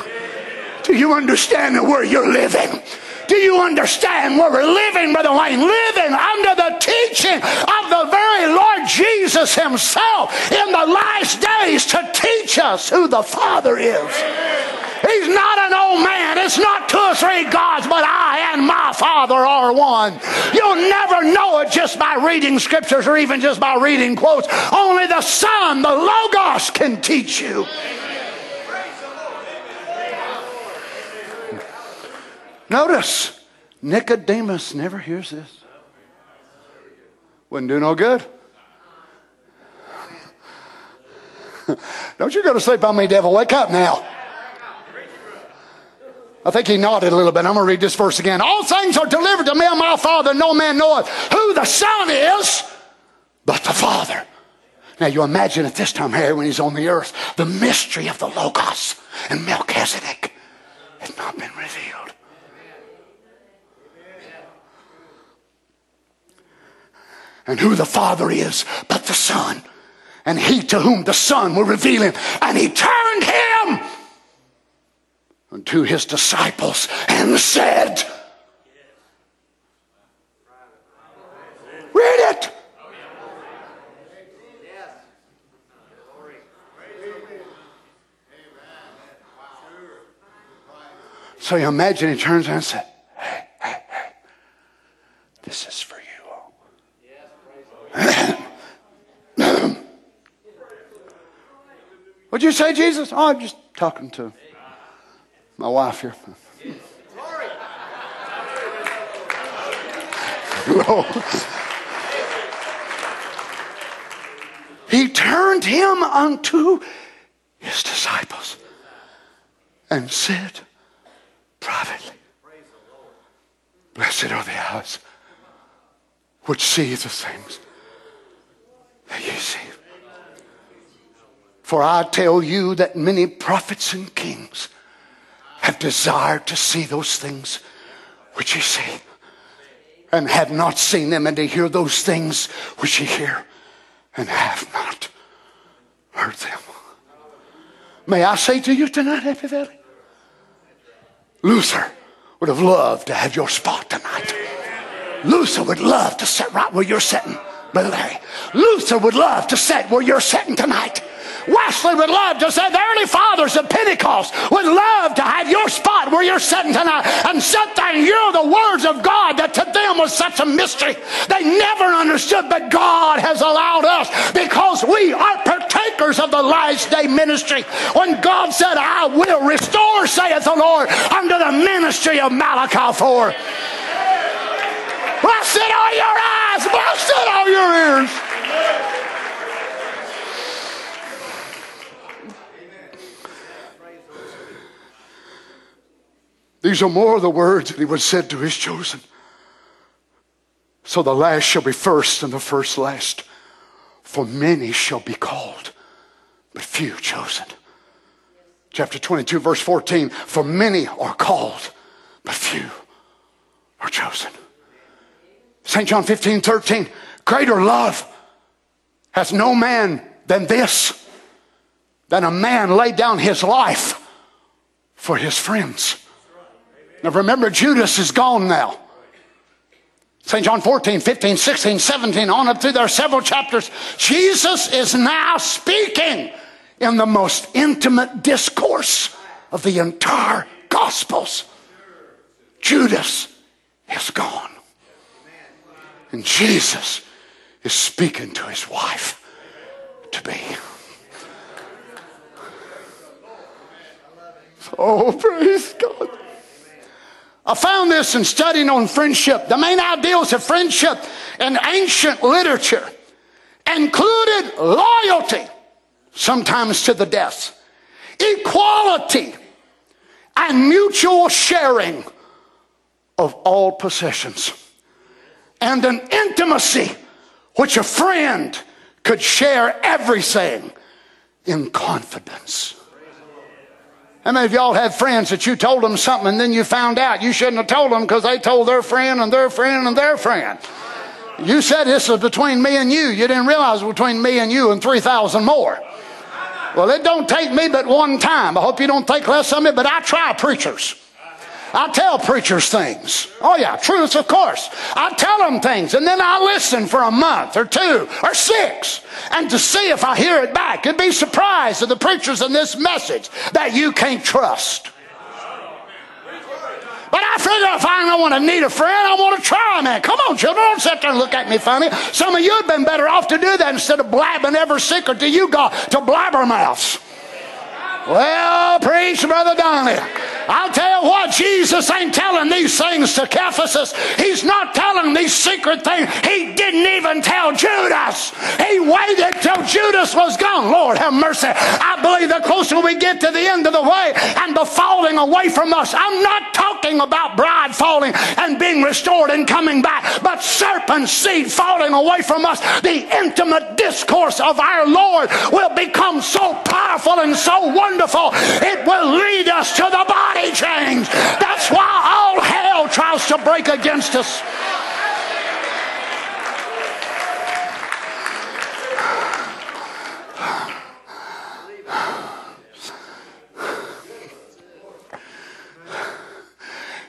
Do you understand where you're living? Do you understand where we're living, Brother Wayne? Living under the teaching of the very Lord Jesus Himself in the last days to teach us who the Father is. He's not an old man. It's not two or three gods, but I and my Father are one. You'll never know it just by reading scriptures or even just by reading quotes. Only the Son, the Logos, can teach you. Notice, Nicodemus never hears this. Wouldn't do no good. Don't you go to sleep on me, devil. Wake up now. I think he nodded a little bit. I'm going to read this verse again. All things are delivered to me and my Father. No man knoweth who the Son is but the Father. Now you imagine at this time, Harry, when he's on the earth, the mystery of the Logos and Melchizedek has not been revealed. And who the Father is but the Son. And he to whom the Son will reveal him. And he turned him unto his disciples and said, Read it. So you imagine he turns around and says, Hey, hey, hey, this is for you all. What'd you say, Jesus? Oh, I'm just talking to my wife here. he turned him unto his disciples and said privately, Blessed are the eyes which see the things that ye see. For I tell you that many prophets and kings have desired to see those things which ye see, and have not seen them, and to hear those things which ye hear, and have not heard them. May I say to you tonight, Happy Valley? Luther would have loved to have your spot tonight. Luther would love to sit right where you're sitting, Brother Larry. Luther would love to sit where you're sitting tonight. Wesley would love to say the early fathers of Pentecost would love to have your spot where you're sitting tonight and sit there and hear the words of God that to them was such a mystery. They never understood, but God has allowed us because we are partakers of the last day ministry. When God said, I will restore, saith the Lord, unto the ministry of Malachi 4. Blessed are your eyes, blessed are your ears. These are more of the words that he would said to his chosen. So the last shall be first and the first last. For many shall be called, but few chosen. Chapter 22, verse 14. For many are called, but few are chosen. St. John 15, 13. Greater love has no man than this, than a man laid down his life for his friends. Now remember, Judas is gone now. St. John 14, 15, 16, 17, on up through there, are several chapters. Jesus is now speaking in the most intimate discourse of the entire Gospels. Judas is gone. And Jesus is speaking to his wife to be. Oh, praise God. I found this in studying on friendship. The main ideals of friendship in ancient literature included loyalty, sometimes to the death, equality, and mutual sharing of all possessions, and an intimacy which a friend could share everything in confidence. How many of y'all have friends that you told them something and then you found out you shouldn't have told them because they told their friend and their friend and their friend? You said this was between me and you. You didn't realize it was between me and you and 3,000 more. Well, it don't take me but one time. I hope you don't think less of me, but I try preachers. I tell preachers things. Oh, yeah, truths, of course. I tell them things, and then I listen for a month or two or six and to see if I hear it back. You'd be surprised at the preachers in this message that you can't trust. But I figure if I don't want to need a friend, I want to try, man. Come on, children. Don't sit there and look at me funny. Some of you have been better off to do that instead of blabbing every secret to you got to blabbermouths. Well, preach, Brother Donnie. I'll tell you what, Jesus ain't telling these things to Cephas. He's not telling these secret things. He didn't even tell Judas. He waited till Judas was gone. Lord have mercy. I believe the closer we get to the end of the way and the falling away from us, I'm not talking about bride falling and being restored and coming back, but serpent seed falling away from us. The intimate discourse of our Lord will become so powerful and so wonderful, it will lead us to the body body. That's why all hell tries to break against us.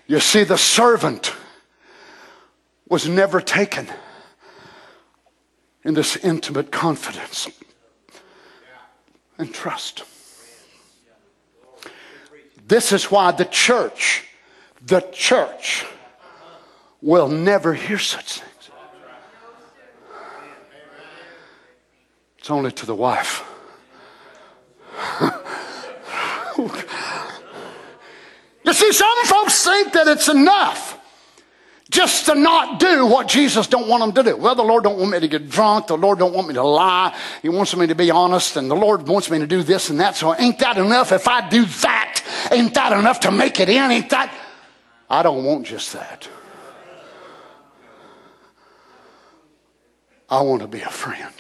You see, the servant was never taken in this intimate confidence and trust. This is why the church, the church, will never hear such things. It's only to the wife. you see, some folks think that it's enough just to not do what Jesus don't want them to do. Well, the Lord don't want me to get drunk. The Lord don't want me to lie. He wants me to be honest, and the Lord wants me to do this and that. So ain't that enough? If I do that, ain't that enough to make it in? Ain't that? I don't want just that. I want to be a friend.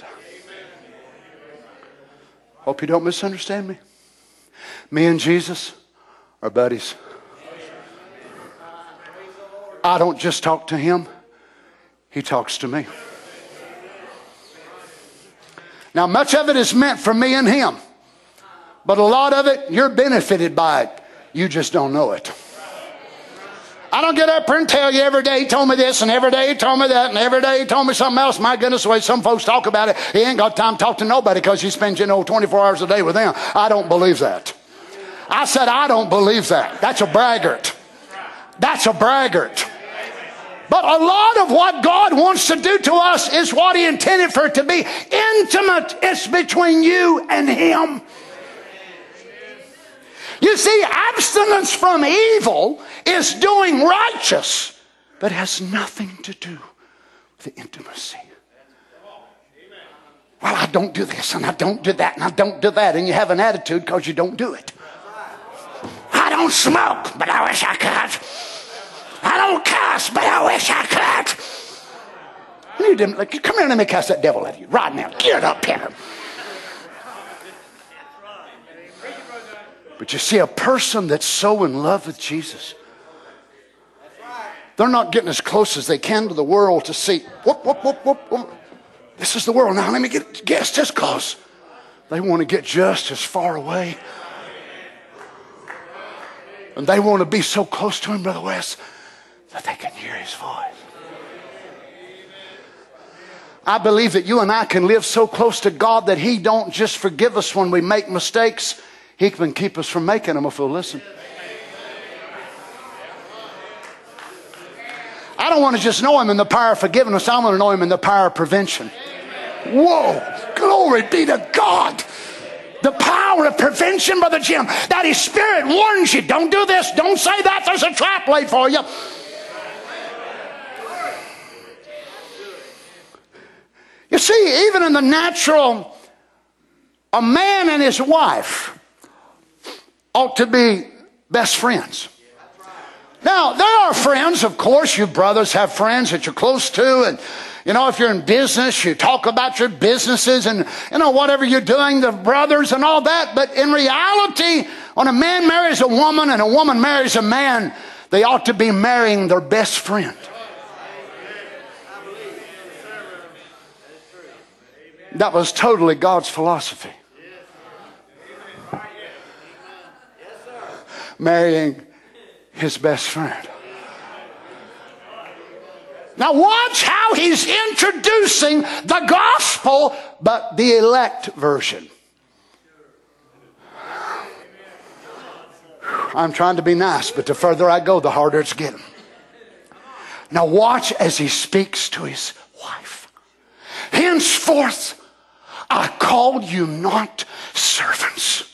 Hope you don't misunderstand me. Me and Jesus are buddies. I don't just talk to him, he talks to me. Now, much of it is meant for me and him, but a lot of it, you're benefited by it. You just don't know it. I don't get up here and tell you every day he told me this and every day he told me that and every day he told me something else. My goodness, the way some folks talk about it, he ain't got time to talk to nobody because he spends, you know, 24 hours a day with them. I don't believe that. I said, I don't believe that. That's a braggart. That's a braggart. But a lot of what God wants to do to us is what He intended for it to be intimate. It's between you and Him. You see, abstinence from evil is doing righteous, but has nothing to do with the intimacy. Well, I don't do this and I don't do that and I don't do that, and you have an attitude because you don't do it. I don't smoke, but I wish I could. I don't cuss, but I wish I could. You didn't, like, come here and let me cast that devil of you right now. Get up here. But you see, a person that's so in love with Jesus, they're not getting as close as they can to the world to see, whoop, whoop, whoop, whoop, whoop. This is the world. Now let me get just as close. They want to get just as far away. And they want to be so close to him, Brother West, that they can hear his voice. I believe that you and I can live so close to God that he don't just forgive us when we make mistakes. He can keep us from making them if we'll listen. I don't want to just know him in the power of forgiveness. I want to know him in the power of prevention. Whoa! Glory be to God. The power of prevention, Brother Jim. That his spirit warns you. Don't do this. Don't say that. There's a trap laid for you. You see, even in the natural, a man and his wife ought to be best friends. Now, there are friends, of course, you brothers have friends that you're close to, and you know, if you're in business, you talk about your businesses and, you know, whatever you're doing, the brothers and all that. But in reality, when a man marries a woman and a woman marries a man, they ought to be marrying their best friend. That was totally God's philosophy. Marrying his best friend. Now, watch how he's introducing the gospel, but the elect version. I'm trying to be nice, but the further I go, the harder it's getting. Now, watch as he speaks to his. Henceforth, I call you not servants.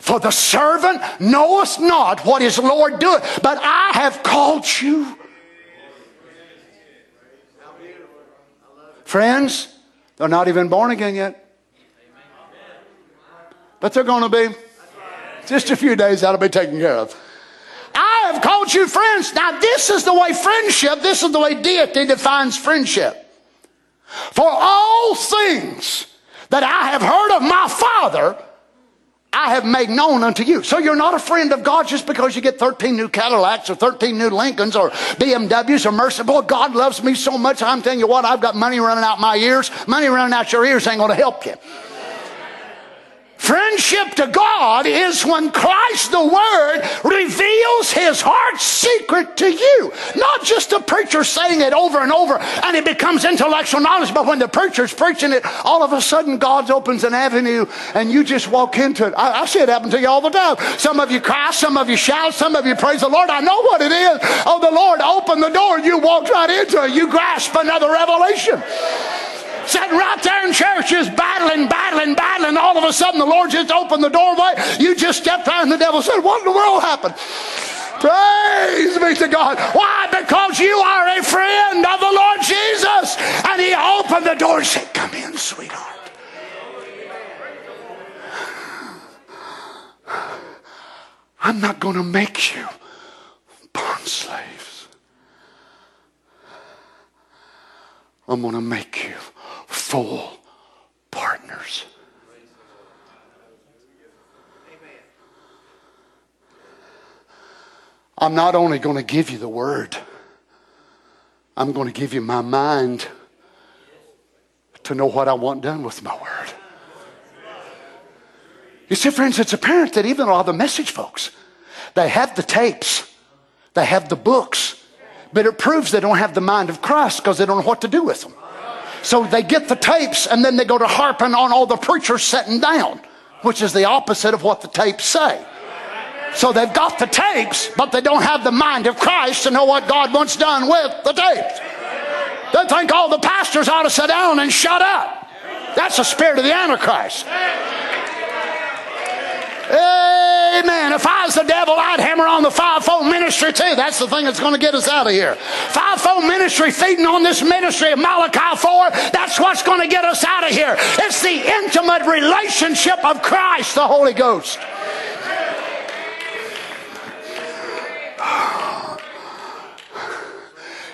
For the servant knoweth not what his Lord doeth, but I have called you. Friends, they're not even born again yet. But they're going to be. Just a few days, that'll be taken care of. I have called you friends. Now, this is the way friendship, this is the way deity defines friendship. For all things that I have heard of my Father, I have made known unto you. So you're not a friend of God just because you get 13 new Cadillacs or 13 new Lincolns or BMWs or Mercedes. Boy, God loves me so much. I'm telling you what, I've got money running out my ears. Money running out your ears ain't going to help you. Friendship to God is when Christ the Word reveals His heart's secret to you. Not just the preacher saying it over and over and it becomes intellectual knowledge, but when the preacher's preaching it, all of a sudden God opens an avenue and you just walk into it. I, I see it happen to you all the time. Some of you cry, some of you shout, some of you praise the Lord. I know what it is. Oh, the Lord opened the door and you walked right into it. You grasp another revelation sitting right there in church just battling, battling, battling. All of a sudden, the Lord just opened the doorway. You just stepped out, and the devil said, What in the world happened? Praise be to God. Why? Because you are a friend of the Lord Jesus. And he opened the door and said, Come in, sweetheart. I'm not going to make you bond slaves. I'm going to make you full partners. I'm not only going to give you the word, I'm going to give you my mind to know what I want done with my word. You see, friends, it's apparent that even all the message folks, they have the tapes, they have the books, but it proves they don't have the mind of Christ because they don't know what to do with them. So they get the tapes and then they go to harping on all the preachers sitting down, which is the opposite of what the tapes say. So they've got the tapes, but they don't have the mind of Christ to know what God wants done with the tapes. They think all the pastors ought to sit down and shut up. That's the spirit of the Antichrist. Amen. If I was the devil, I'd hammer on the fivefold ministry too. That's the thing that's going to get us out of here. Fivefold ministry, feeding on this ministry of Malachi 4, that's what's going to get us out of here. It's the intimate relationship of Christ, the Holy Ghost.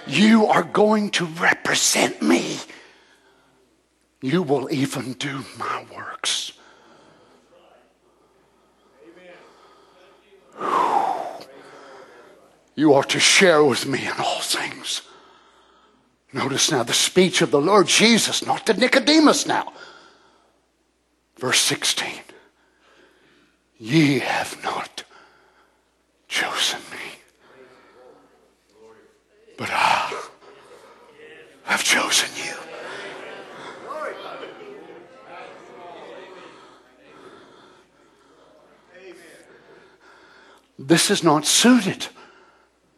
You are going to represent me. You will even do my works. You are to share with me in all things. Notice now the speech of the Lord Jesus, not to Nicodemus now. Verse 16 Ye have not chosen me, but I have chosen you. This is not suited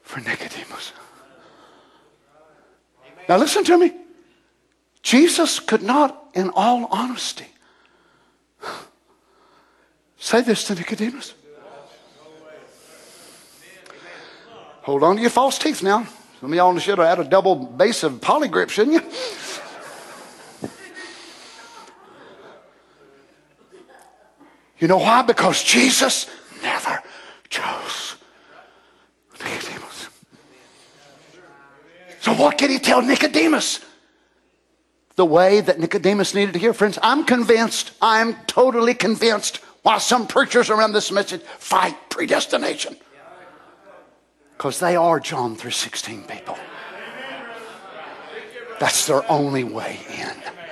for Nicodemus. Now, listen to me. Jesus could not, in all honesty, say this to Nicodemus. Hold on to your false teeth now. Some of y'all should have had a double base of Poligrip, shouldn't you? You know why? Because Jesus never chose Nicodemus. So, what can he tell Nicodemus? The way that Nicodemus needed to hear. Friends, I'm convinced, I'm totally convinced, while some preachers around this message fight predestination. Because they are John 3.16 people. That's their only way in.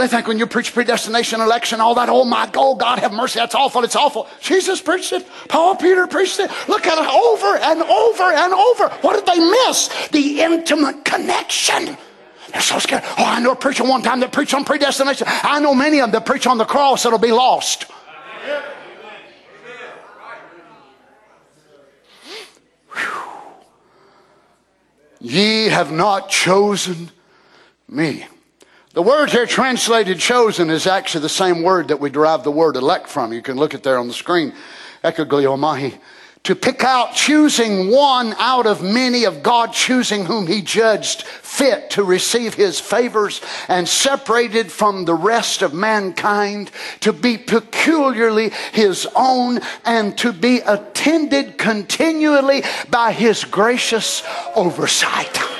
They think when you preach predestination, election, all that, oh my God, God have mercy, that's awful, it's awful. Jesus preached it. Paul, Peter preached it. Look at it over and over and over. What did they miss? The intimate connection. They're so scared. Oh, I know a preacher one time that preached on predestination. I know many of them that preach on the cross that'll be lost. Ye have not chosen me. The word here translated chosen is actually the same word that we derive the word elect from. You can look at there on the screen. eklegomai. To pick out, choosing one out of many of God choosing whom he judged fit to receive his favors and separated from the rest of mankind to be peculiarly his own and to be attended continually by his gracious oversight.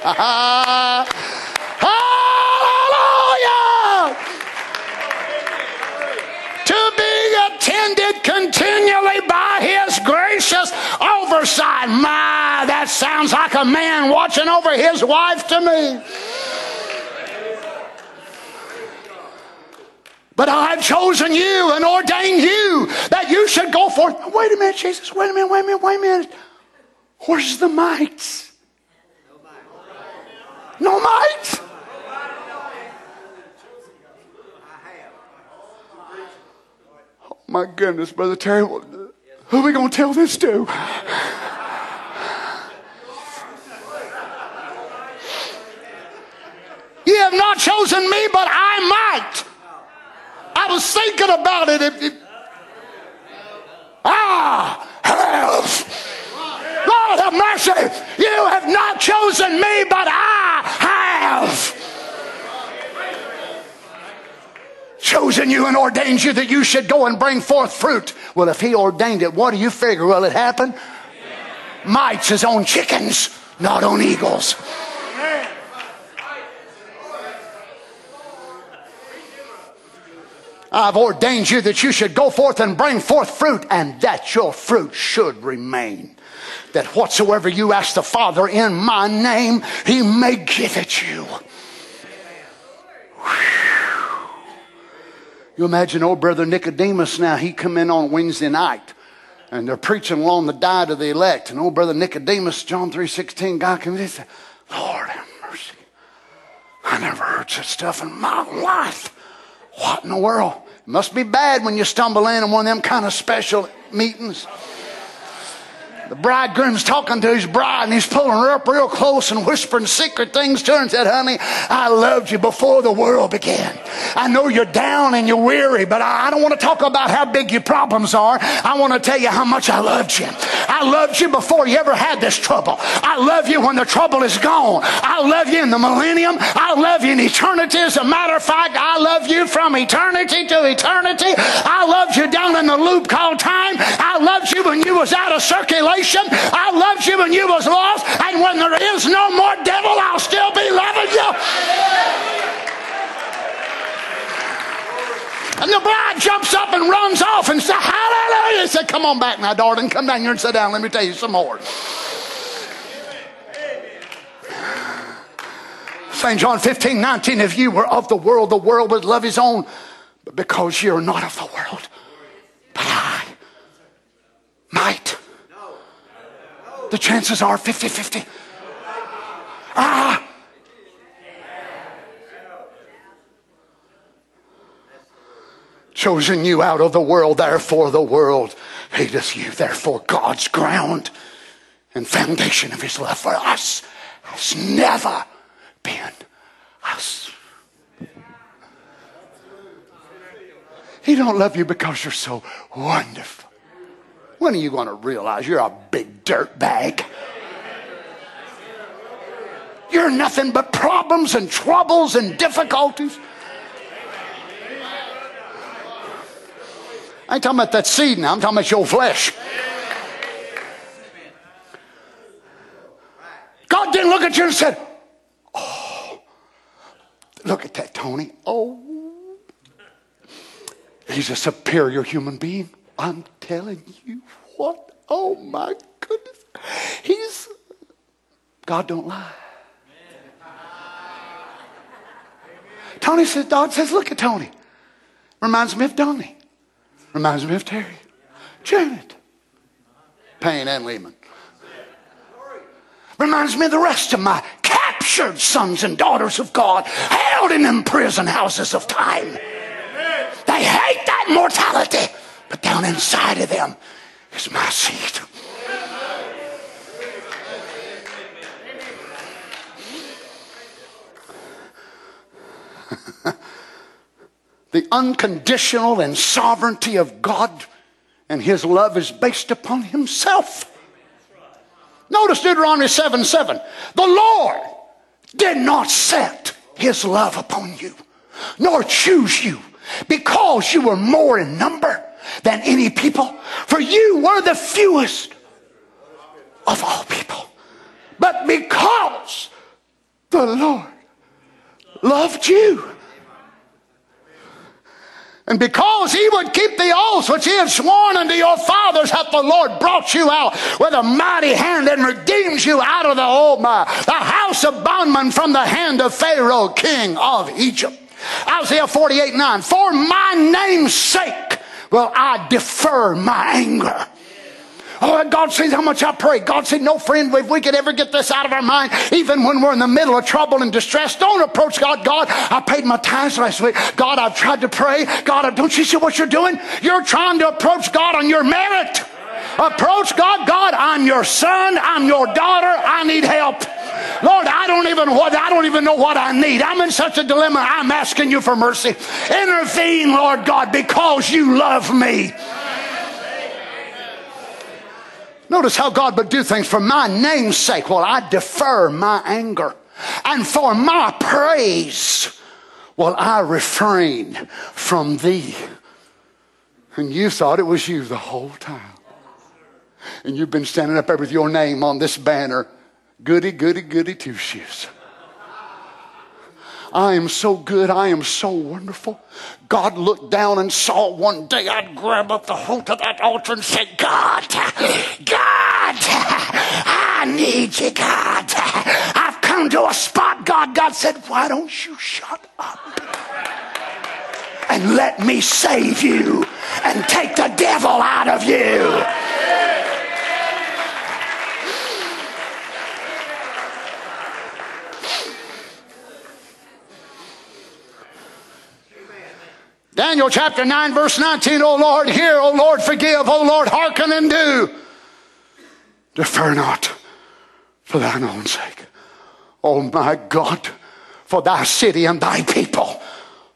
Hallelujah! To be attended continually by His gracious oversight. My, that sounds like a man watching over his wife to me. But I've chosen you and ordained you that you should go forth. Wait a minute, Jesus. Wait a minute, wait a minute, wait a minute. Where's the mites? No might. Oh my goodness, Brother Terry, who are we going to tell this to? You have not chosen me, but I might. I was thinking about it. If, if, ah, have. Lord have mercy. You have not chosen me, but I have. Chosen you and ordained you that you should go and bring forth fruit. Well, if he ordained it, what do you figure will it happen? Mites is on chickens, not on eagles. I've ordained you that you should go forth and bring forth fruit, and that your fruit should remain. That whatsoever you ask the Father in my name, he may give it you. You imagine old brother Nicodemus now, he come in on Wednesday night and they're preaching along the diet of the elect. And old brother Nicodemus, John 3.16, God comes in and said, Lord have mercy. I never heard such stuff in my life. What in the world? It must be bad when you stumble in on one of them kind of special meetings. The bridegroom's talking to his bride and he's pulling her up real close and whispering secret things to her and said, Honey, I loved you before the world began. I know you're down and you're weary, but I don't want to talk about how big your problems are. I want to tell you how much I loved you. I loved you before you ever had this trouble. I love you when the trouble is gone. I love you in the millennium. I love you in eternity. As a matter of fact, I love you from eternity to eternity. I loved you down in the loop called time. I loved you when you was out of circulation salvation. I loved you when you was lost, and when there is no more devil, I'll still be loving you. And the bride jumps up and runs off and says, Hallelujah. He said, Come on back now, darling. Come down here and sit down. Let me tell you some more. St. John 15, 19, if you were of the world, the world would love his own. But because you're not of the world, but I might the chances are 50 50. Ah! Chosen you out of the world, therefore the world hateth you. Therefore, God's ground and foundation of his love for us has never been us. He don't love you because you're so wonderful. When are you going to realize you're a big dirt bag? You're nothing but problems and troubles and difficulties. I ain't talking about that seed now, I'm talking about your flesh. God didn't look at you and said, Oh, look at that, Tony. Oh, he's a superior human being. I'm telling you what. Oh my goodness. He's God don't lie. Tony says, God says, look at Tony. Reminds me of Donnie. Reminds me of Terry. Janet. Payne and Lehman. Reminds me of the rest of my captured sons and daughters of God held in them prison houses of time. They hate that mortality. But down inside of them is my seed. the unconditional and sovereignty of God and his love is based upon himself. Notice Deuteronomy 7 7. The Lord did not set his love upon you, nor choose you, because you were more in number than any people, for you were the fewest of all people. But because the Lord loved you, and because he would keep the oaths which he had sworn unto your fathers, hath the Lord brought you out with a mighty hand and redeemed you out of the old my, the house of bondmen from the hand of Pharaoh, king of Egypt. Isaiah 48 9. For my name's sake well, I defer my anger. Oh, God sees how much I pray. God said, no friend, if we could ever get this out of our mind, even when we're in the middle of trouble and distress, don't approach God. God, I paid my tithes last week. God, I've tried to pray. God, don't you see what you're doing? You're trying to approach God on your merit. Approach God. God, I'm your son. I'm your daughter. I need help. Lord, I don't even what I don't even know what I need. I'm in such a dilemma. I'm asking you for mercy. Intervene, Lord God, because you love me. Notice how God would do things for my name's sake. Well, I defer my anger. And for my praise, well, I refrain from thee. And you thought it was you the whole time. And you've been standing up there with your name on this banner. Goody, goody, goody two shoes. I am so good. I am so wonderful. God looked down and saw one day I'd grab up the holt of that altar and say, God, God, I need you, God. I've come to a spot, God. God said, Why don't you shut up? And let me save you and take the devil out of you. Daniel chapter 9, verse 19, O Lord, hear, O Lord, forgive, O Lord, hearken and do. Defer not for thine own sake. Oh my God, for thy city and thy people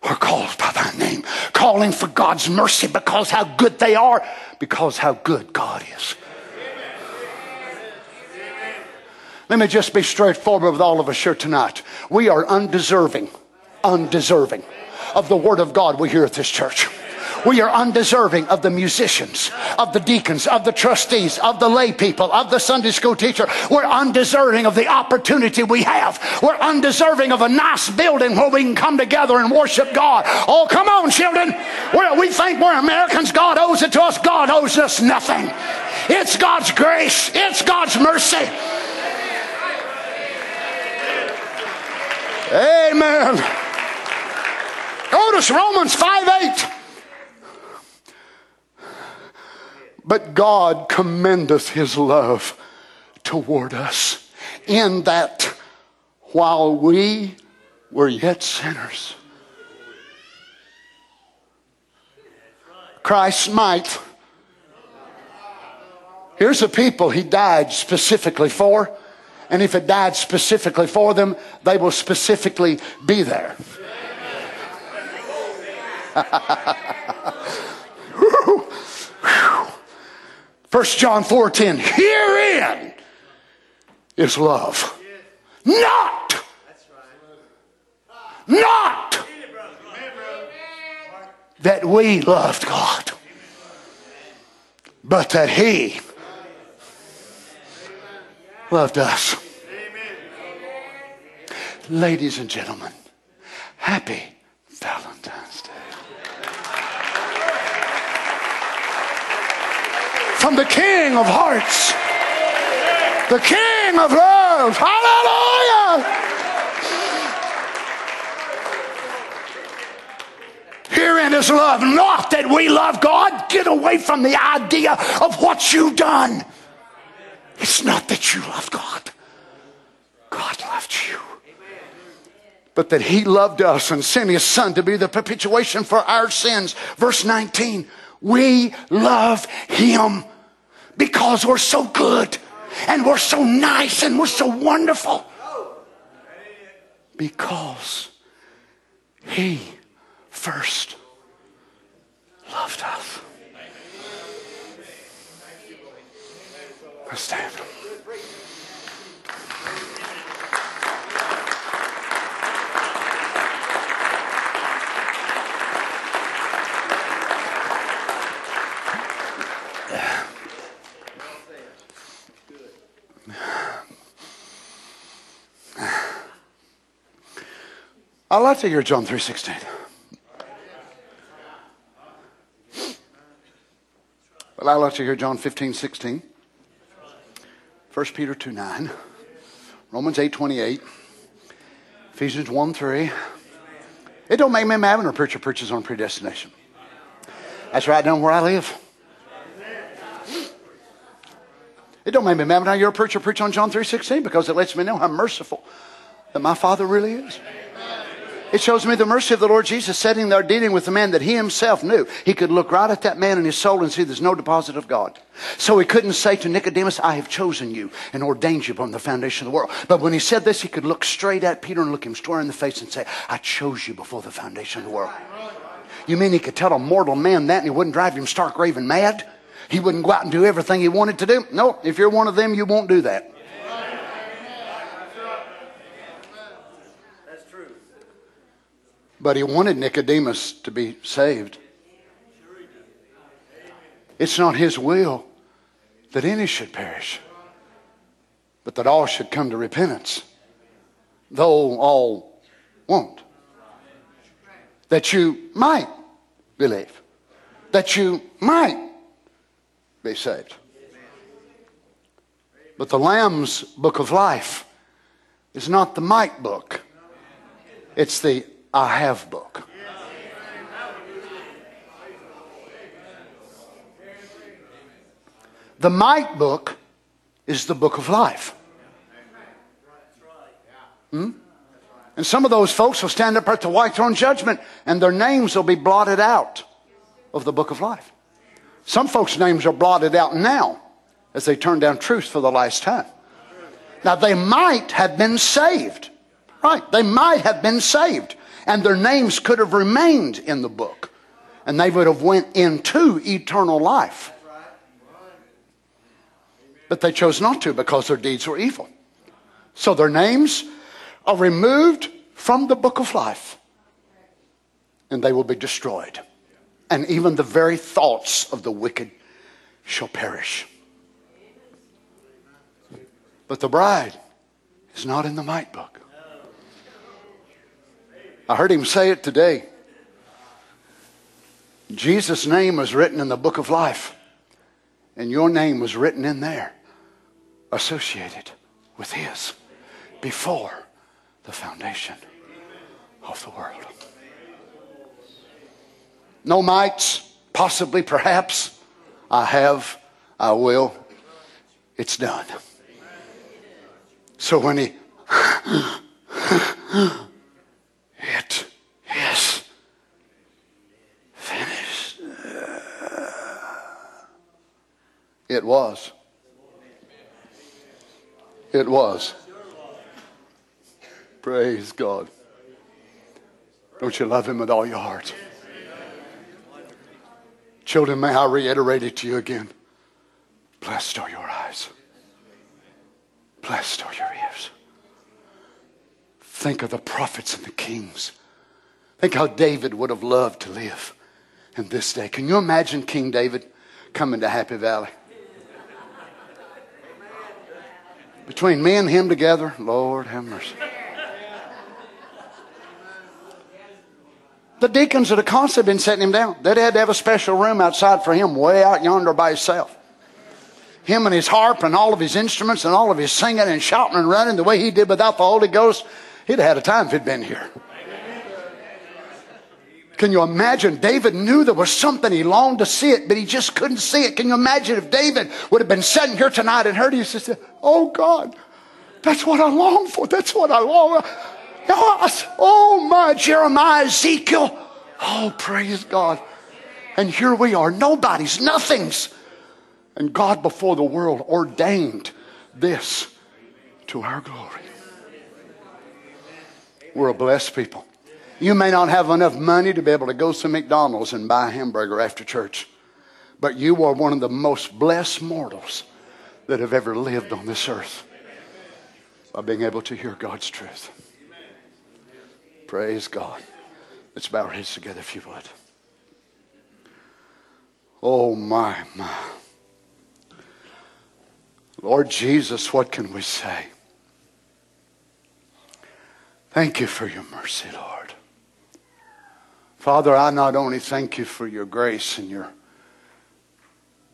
are called by thy name, calling for God's mercy because how good they are, because how good God is. Let me just be straightforward with all of us here tonight. We are undeserving, undeserving of the Word of God we hear at this church. We are undeserving of the musicians, of the deacons, of the trustees, of the lay people, of the Sunday school teacher. We're undeserving of the opportunity we have. We're undeserving of a nice building where we can come together and worship God. Oh, come on, children. We're, we think we're Americans. God owes it to us. God owes us nothing. It's God's grace. It's God's mercy. Amen. Notice Romans 5 8. But God commendeth his love toward us in that while we were yet sinners, Christ might. Here's the people he died specifically for. And if it died specifically for them, they will specifically be there. First John 4:10. Herein is love. Not. Not that we loved God, but that He loved us. Ladies and gentlemen, happy Valentine's from the King of hearts, the King of love. Hallelujah. Herein is love, not that we love God. Get away from the idea of what you've done. It's not that you love God, God loved you. But that He loved us and sent His Son to be the propitiation for our sins. Verse 19, we love Him because we're so good and we're so nice and we're so wonderful. Because He first loved us. Let's stand. I like to hear John 3.16. But I like to hear John 15, 16. 1 Peter 2, 9. Romans 8, 28. Ephesians 1, 3. It don't make me mad when a preacher preaches on predestination. That's right down where I live. It don't make me mad when I hear a preacher preach on John 3.16 because it lets me know how merciful that my Father really is. It shows me the mercy of the Lord Jesus sitting there dealing with a man that he himself knew. He could look right at that man in his soul and see there's no deposit of God. So he couldn't say to Nicodemus, I have chosen you and ordained you from the foundation of the world. But when he said this, he could look straight at Peter and look him square in the face and say, I chose you before the foundation of the world. You mean he could tell a mortal man that and he wouldn't drive him stark raving mad? He wouldn't go out and do everything he wanted to do? No, if you're one of them, you won't do that. But he wanted Nicodemus to be saved. It's not his will that any should perish, but that all should come to repentance, though all won't. That you might believe, that you might be saved. But the Lamb's book of life is not the might book, it's the I have book. The might book is the book of life. Hmm? And some of those folks will stand up at the white throne judgment and their names will be blotted out of the book of life. Some folks' names are blotted out now as they turn down truth for the last time. Now, they might have been saved. Right. They might have been saved. And their names could have remained in the book. And they would have went into eternal life. But they chose not to because their deeds were evil. So their names are removed from the book of life. And they will be destroyed and even the very thoughts of the wicked shall perish. But the bride is not in the might book. I heard him say it today. Jesus' name was written in the book of life, and your name was written in there, associated with his before the foundation of the world. No mites, possibly, perhaps. I have, I will. It's done. So when he, it is finished. It was. It was. Praise God. Don't you love him with all your heart? Children, may I reiterate it to you again. Blessed are your eyes. Blessed are your ears. Think of the prophets and the kings. Think how David would have loved to live in this day. Can you imagine King David coming to Happy Valley? Between me and him together, Lord have mercy. The deacons that have constantly been setting him down. They'd had to have a special room outside for him, way out yonder by himself. Him and his harp and all of his instruments and all of his singing and shouting and running the way he did without the Holy Ghost, he'd have had a time if he'd been here. Can you imagine? David knew there was something. He longed to see it, but he just couldn't see it. Can you imagine if David would have been sitting here tonight and heard you say, Oh God, that's what I long for. That's what I long for. Oh my, Jeremiah, Ezekiel. Oh, praise God. And here we are, nobody's, nothings. And God before the world ordained this to our glory. We're a blessed people. You may not have enough money to be able to go to McDonald's and buy a hamburger after church, but you are one of the most blessed mortals that have ever lived on this earth by being able to hear God's truth. Praise God. Let's bow our heads together if you would. Oh, my, my. Lord Jesus, what can we say? Thank you for your mercy, Lord. Father, I not only thank you for your grace and your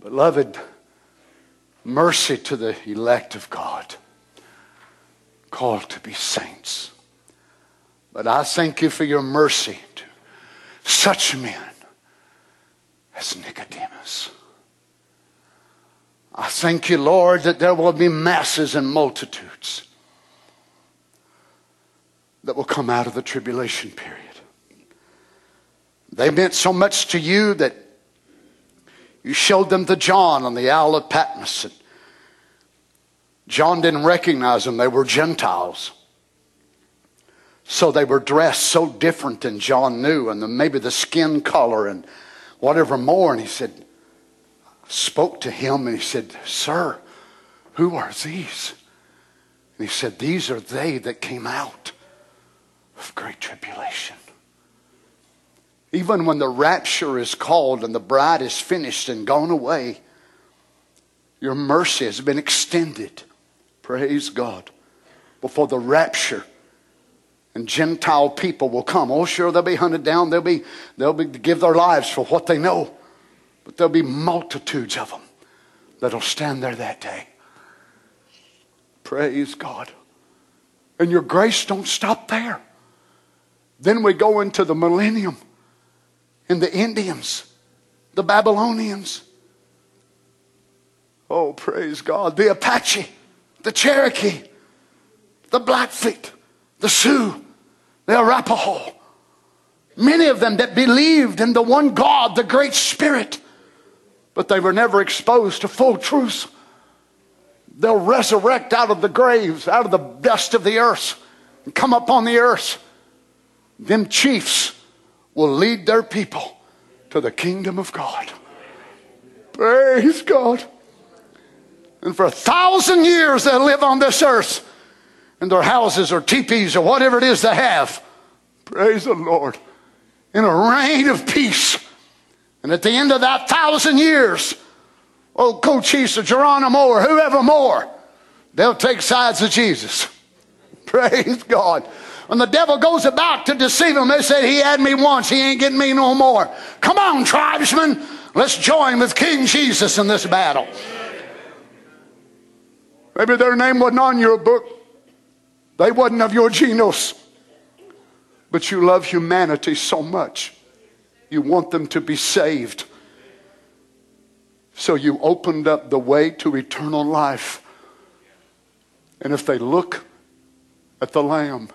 beloved mercy to the elect of God, called to be saints. But I thank you for your mercy to such men as Nicodemus. I thank you, Lord, that there will be masses and multitudes that will come out of the tribulation period. They meant so much to you that you showed them to John on the Isle of Patmos. And John didn't recognize them, they were Gentiles. So they were dressed so different than John knew, and the, maybe the skin color and whatever more. And he said, spoke to him and he said, Sir, who are these? And he said, These are they that came out of great tribulation. Even when the rapture is called and the bride is finished and gone away, your mercy has been extended. Praise God. Before the rapture and Gentile people will come. Oh, sure, they'll be hunted down. They'll be, they'll be give their lives for what they know. But there'll be multitudes of them that'll stand there that day. Praise God. And your grace don't stop there. Then we go into the millennium and the Indians, the Babylonians. Oh, praise God. The Apache, the Cherokee, the Blackfeet, the Sioux, the Arapaho. Many of them that believed in the one God, the Great Spirit, but they were never exposed to full truth. They'll resurrect out of the graves, out of the dust of the earth, and come up on the earth. Them chiefs will lead their people to the kingdom of God. Praise God. And for a thousand years they'll live on this earth in their houses or teepees or whatever it is they have. Praise the Lord. In a reign of peace. And at the end of that thousand years, old Cochise or Geronimo or whoever more, they'll take sides of Jesus. Praise God. When the devil goes about to deceive them, they said, He had me once, he ain't getting me no more. Come on, tribesmen, let's join with King Jesus in this battle. Maybe their name wasn't on your book, they wasn't of your genus, but you love humanity so much. You want them to be saved. So you opened up the way to eternal life. And if they look at the Lamb,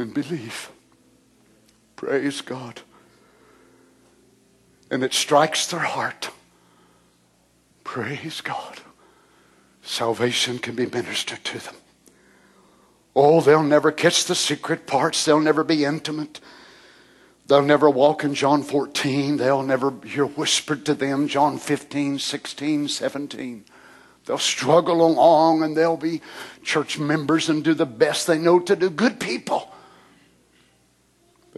and believe. Praise God. And it strikes their heart. Praise God. Salvation can be ministered to them. Oh, they'll never catch the secret parts. They'll never be intimate. They'll never walk in John 14. They'll never hear whispered to them John 15, 16, 17. They'll struggle along and they'll be church members and do the best they know to do. Good people.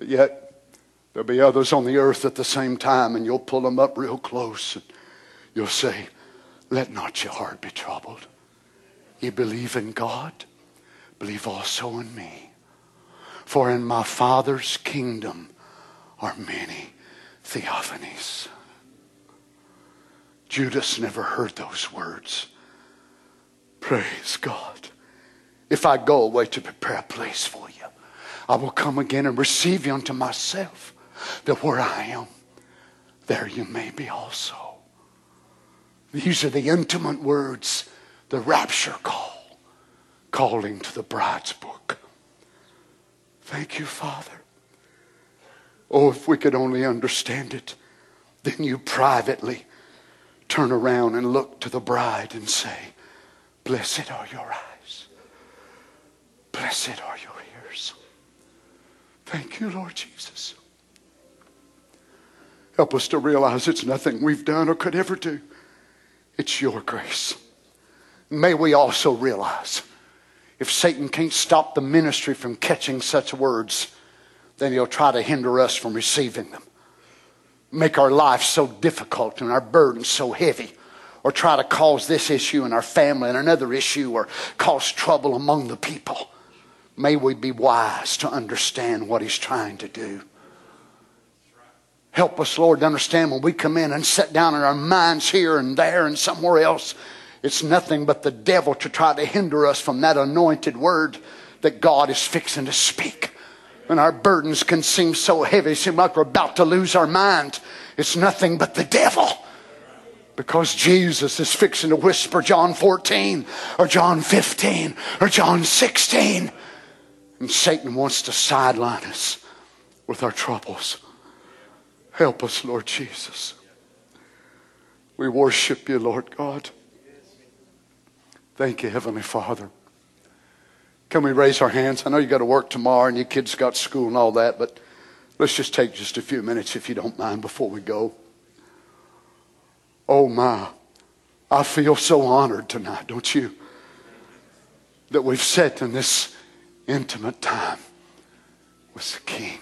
But yet, there'll be others on the earth at the same time, and you'll pull them up real close. And you'll say, Let not your heart be troubled. You believe in God, believe also in me. For in my Father's kingdom are many theophanies. Judas never heard those words. Praise God. If I go away to prepare a place for you, I will come again and receive you unto myself, that where I am, there you may be also. These are the intimate words, the rapture call, calling to the bride's book. Thank you, Father. Oh, if we could only understand it, then you privately turn around and look to the bride and say, Blessed are your eyes, blessed are your. Thank you, Lord Jesus. Help us to realize it's nothing we've done or could ever do. It's your grace. May we also realize if Satan can't stop the ministry from catching such words, then he'll try to hinder us from receiving them. Make our life so difficult and our burden so heavy, or try to cause this issue in our family and another issue, or cause trouble among the people. May we be wise to understand what He's trying to do. Help us, Lord, to understand when we come in and sit down in our minds here and there and somewhere else, it's nothing but the devil to try to hinder us from that anointed word that God is fixing to speak. And our burdens can seem so heavy, seem like we're about to lose our mind. It's nothing but the devil. Because Jesus is fixing to whisper John 14 or John 15 or John 16 And Satan wants to sideline us with our troubles. Help us, Lord Jesus. We worship you, Lord God. Thank you, Heavenly Father. Can we raise our hands? I know you got to work tomorrow and your kids got school and all that, but let's just take just a few minutes, if you don't mind, before we go. Oh, my. I feel so honored tonight, don't you? That we've sat in this intimate time with the King.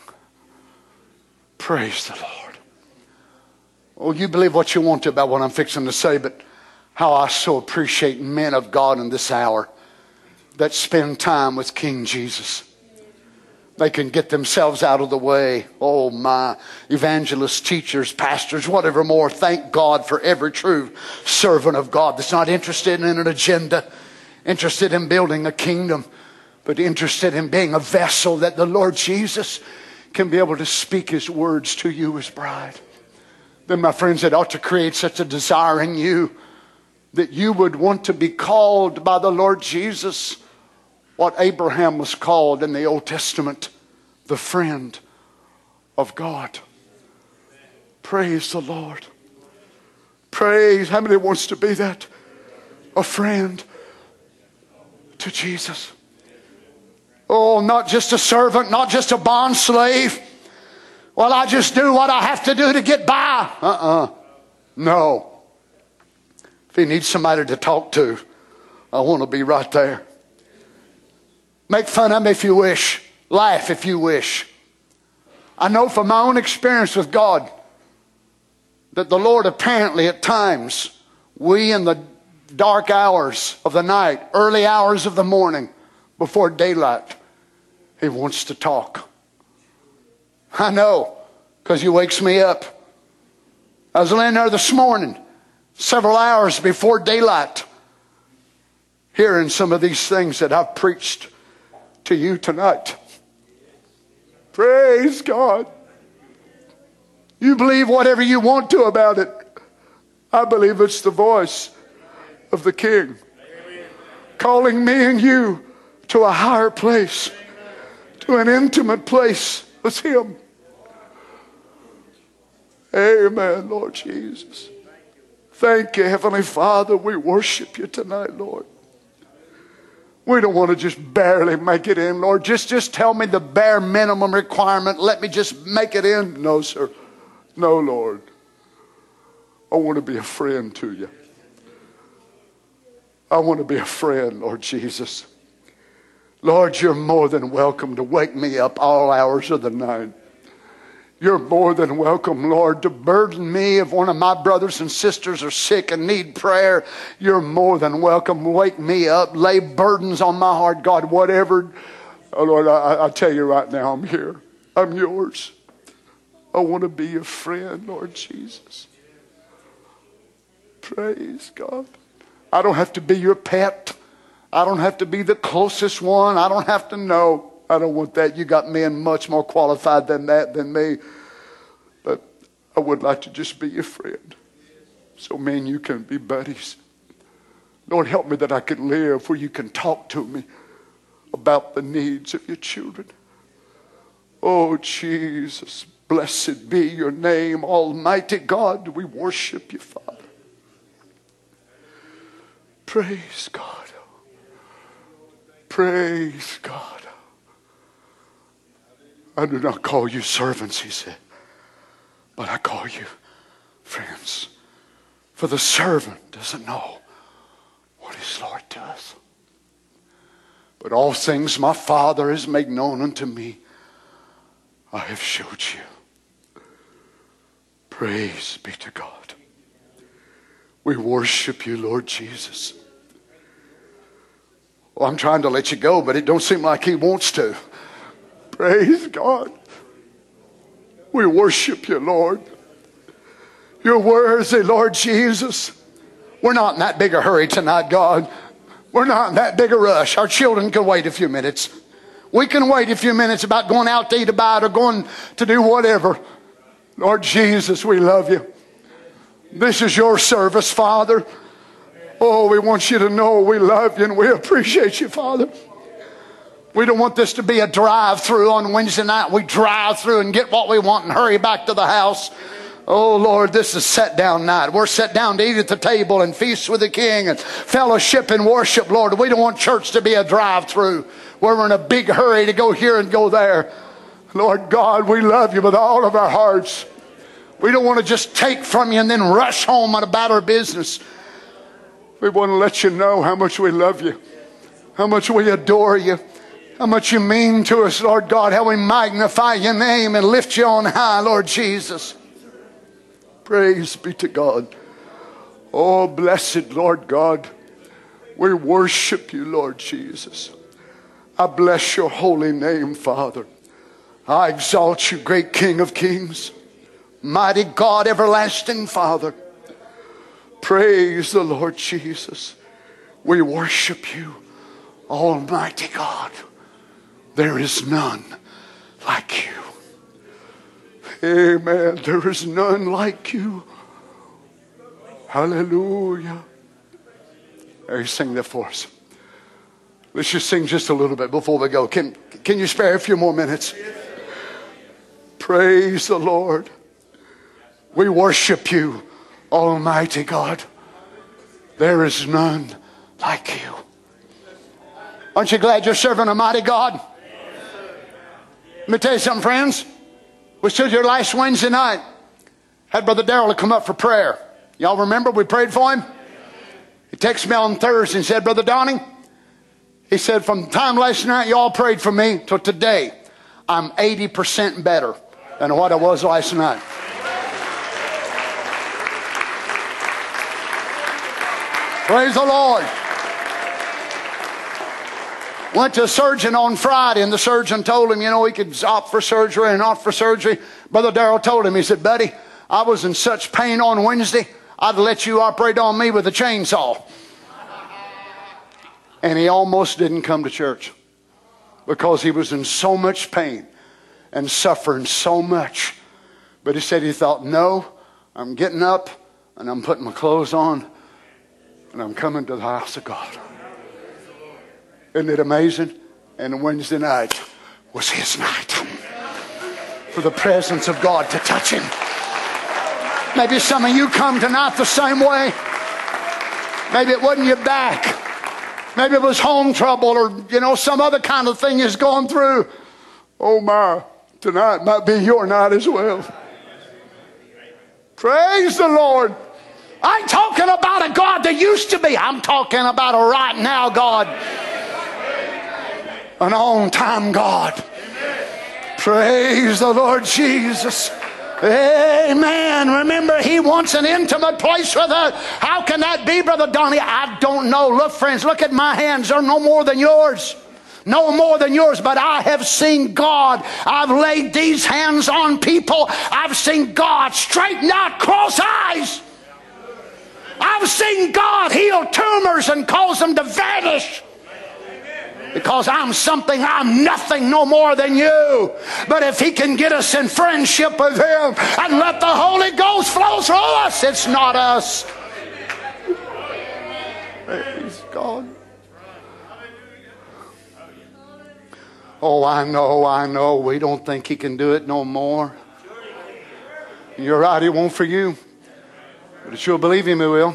Praise the Lord. Oh, you believe what you want to about what I'm fixing to say, but how I so appreciate men of God in this hour that spend time with King Jesus. They can get themselves out of the way. Oh, my evangelists, teachers, pastors, whatever more. Thank God for every true servant of God that's not interested in an agenda, interested in building a kingdom, but interested in being a vessel that the Lord Jesus can be able to speak his words to you as bride. Then, my friends, it ought to create such a desire in you that you would want to be called by the Lord Jesus what Abraham was called in the Old Testament the friend of God. Praise the Lord. Praise. How many wants to be that? A friend to Jesus. Oh, not just a servant, not just a bond slave. Well, I just do what I have to do to get by. Uh uh-uh. uh No. If he needs somebody to talk to, I want to be right there. Make fun of me if you wish. Laugh if you wish. I know from my own experience with God that the Lord apparently at times, we in the dark hours of the night, early hours of the morning, before daylight, He wants to talk. I know, because He wakes me up. I was laying there this morning, several hours before daylight, hearing some of these things that I've preached to you tonight. Praise God. You believe whatever you want to about it. I believe it's the voice of the King calling me and you to a higher place, to an intimate place with Him. Amen, Lord Jesus. Thank you, Heavenly Father. We worship you tonight, Lord. We don't want to just barely make it in, Lord. Just, just tell me the bare minimum requirement. Let me just make it in. No, sir. No, Lord. I want to be a friend to you. I want to be a friend, Lord Jesus. Lord, you're more than welcome to wake me up all hours of the night. You're more than welcome, Lord, to burden me if one of my brothers and sisters are sick and need prayer. You're more than welcome. Wake me up. Lay burdens on my heart, God, whatever. Oh, Lord, I, I tell you right now, I'm here. I'm yours. I want to be your friend, Lord Jesus. Praise God. I don't have to be your pet. I don't have to be the closest one. I don't have to know. I don't want that. You got men much more qualified than that than me. But I would like to just be your friend. So me and you can be buddies. Lord, help me that I can live where you can talk to me about the needs of your children. Oh, Jesus, blessed be your name, Almighty God. We worship you, Father. Praise God. Praise God. I do not call you servants, he said, but I call you friends. For the servant doesn't know what his Lord does. But all things my Father has made known unto me, I have showed you. Praise be to God. We worship you, Lord Jesus. Well, I'm trying to let you go, but it don't seem like he wants to. Praise God. We worship you, Lord. You're worthy, Lord Jesus. We're not in that big a hurry tonight, God. We're not in that big a rush. Our children can wait a few minutes. We can wait a few minutes about going out to eat a bite or going to do whatever. Lord Jesus, we love you. This is your service, Father. Oh, we want you to know we love you and we appreciate you, Father. We don't want this to be a drive through on Wednesday night. We drive through and get what we want and hurry back to the house. Oh Lord, this is set down night. We're set down to eat at the table and feast with the King and fellowship and worship, Lord. We don't want church to be a drive through where we're in a big hurry to go here and go there. Lord God, we love you with all of our hearts. We don't want to just take from you and then rush home on about our business. We want to let you know how much we love you, how much we adore you, how much you mean to us, Lord God, how we magnify your name and lift you on high, Lord Jesus. Praise be to God. Oh, blessed Lord God, we worship you, Lord Jesus. I bless your holy name, Father. I exalt you, great King of kings, mighty God, everlasting Father. Praise the Lord Jesus. We worship you, Almighty God. There is none like you. Amen. There is none like you. Hallelujah. Hey, sing that for us. Let's just sing just a little bit before we go. Can, can you spare a few more minutes? Praise the Lord. We worship you, Almighty God. There is none like you. Aren't you glad you're serving a mighty God? Let me tell you something, friends. We stood here last Wednesday night. Had Brother Darrell come up for prayer. Y'all remember we prayed for him? He texted me on Thursday and said, Brother Donnie, he said, from the time last night y'all prayed for me till today, I'm 80% better than what I was last night. Praise the Lord. Went to a surgeon on Friday, and the surgeon told him, you know, he could opt for surgery and not for surgery. Brother Darrell told him, he said, Buddy, I was in such pain on Wednesday, I'd let you operate on me with a chainsaw. And he almost didn't come to church because he was in so much pain and suffering so much. But he said he thought, no, I'm getting up and I'm putting my clothes on and I'm coming to the house of God. Isn't it amazing? And Wednesday night was his night for the presence of God to touch him. Maybe some of you come tonight the same way. Maybe it wasn't your back. Maybe it was home trouble or, you know, some other kind of thing is going through. Oh my, tonight might be your night as well. Praise the Lord. I ain't talking about a God that used to be. I'm talking about a right now God an on time God. Praise the Lord Jesus. Amen. Remember, He wants an intimate place with us. How can that be, Brother Donnie? I don't know. Look, friends, look at my hands. They're no more than yours. No more than yours, but I have seen God. I've laid these hands on people. I've seen God straighten out cross eyes. I've seen God heal tumors and cause them to vanish because I'm something, I'm nothing no more than you. But if He can get us in friendship with Him and let the Holy Ghost flow through us, it's not us. Praise God. Oh, I know, I know. We don't think He can do it no more. You're right, He won't for you. But if you'll believe Him, He will.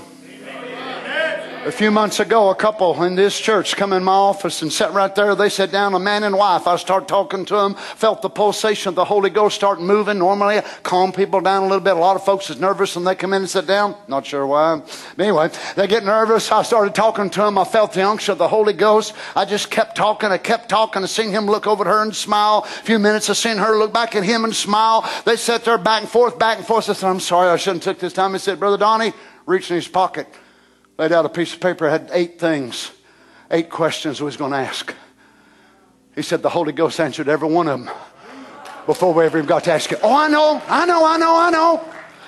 A few months ago, a couple in this church come in my office and sat right there. They sat down, a man and wife. I started talking to them, felt the pulsation of the Holy Ghost start moving. Normally, I calm people down a little bit. A lot of folks is nervous when they come in and sit down. Not sure why. But anyway, they get nervous. I started talking to them. I felt the unction of the Holy Ghost. I just kept talking. I kept talking. I seen him look over at her and smile. A few minutes, I seen her look back at him and smile. They sat there back and forth, back and forth. I said, I'm sorry, I shouldn't have took this time. He said, Brother Donnie, reached in his pocket laid out a piece of paper, had eight things, eight questions we was going to ask. He said the Holy Ghost answered every one of them before we ever even got to ask it. Oh, I know, I know, I know, I know.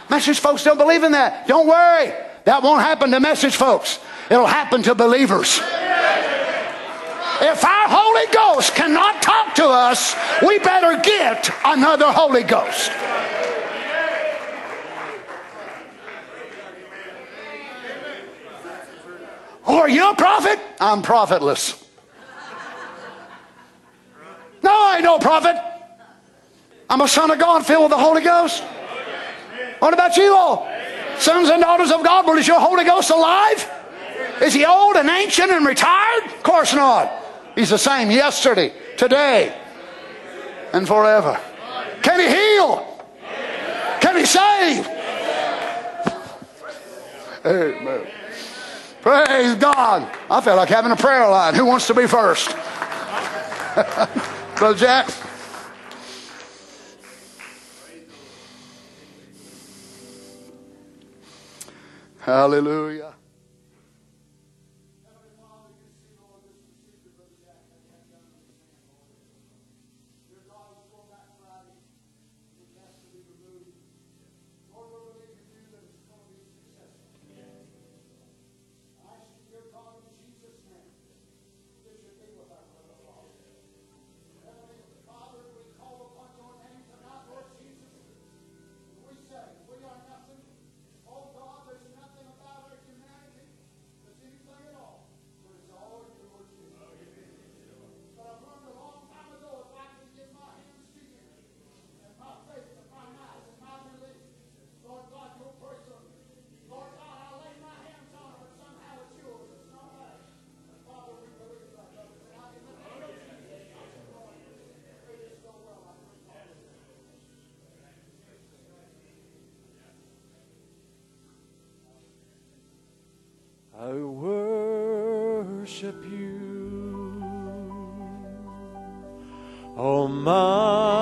Message folks don't believe in that. Don't worry. That won't happen to message folks. It'll happen to believers. If our Holy Ghost cannot talk to us, we better get another Holy Ghost. Oh, are you a prophet? I'm profitless. No, I ain't no prophet. I'm a son of God filled with the Holy Ghost. What about you all? Sons and daughters of God, well, is your Holy Ghost alive? Is he old and ancient and retired? Of course not. He's the same yesterday, today, and forever. Can he heal? Can he save? Amen. Praise God. I feel like having a prayer line. Who wants to be first? Brother Jack? Hallelujah. I worship you, Almighty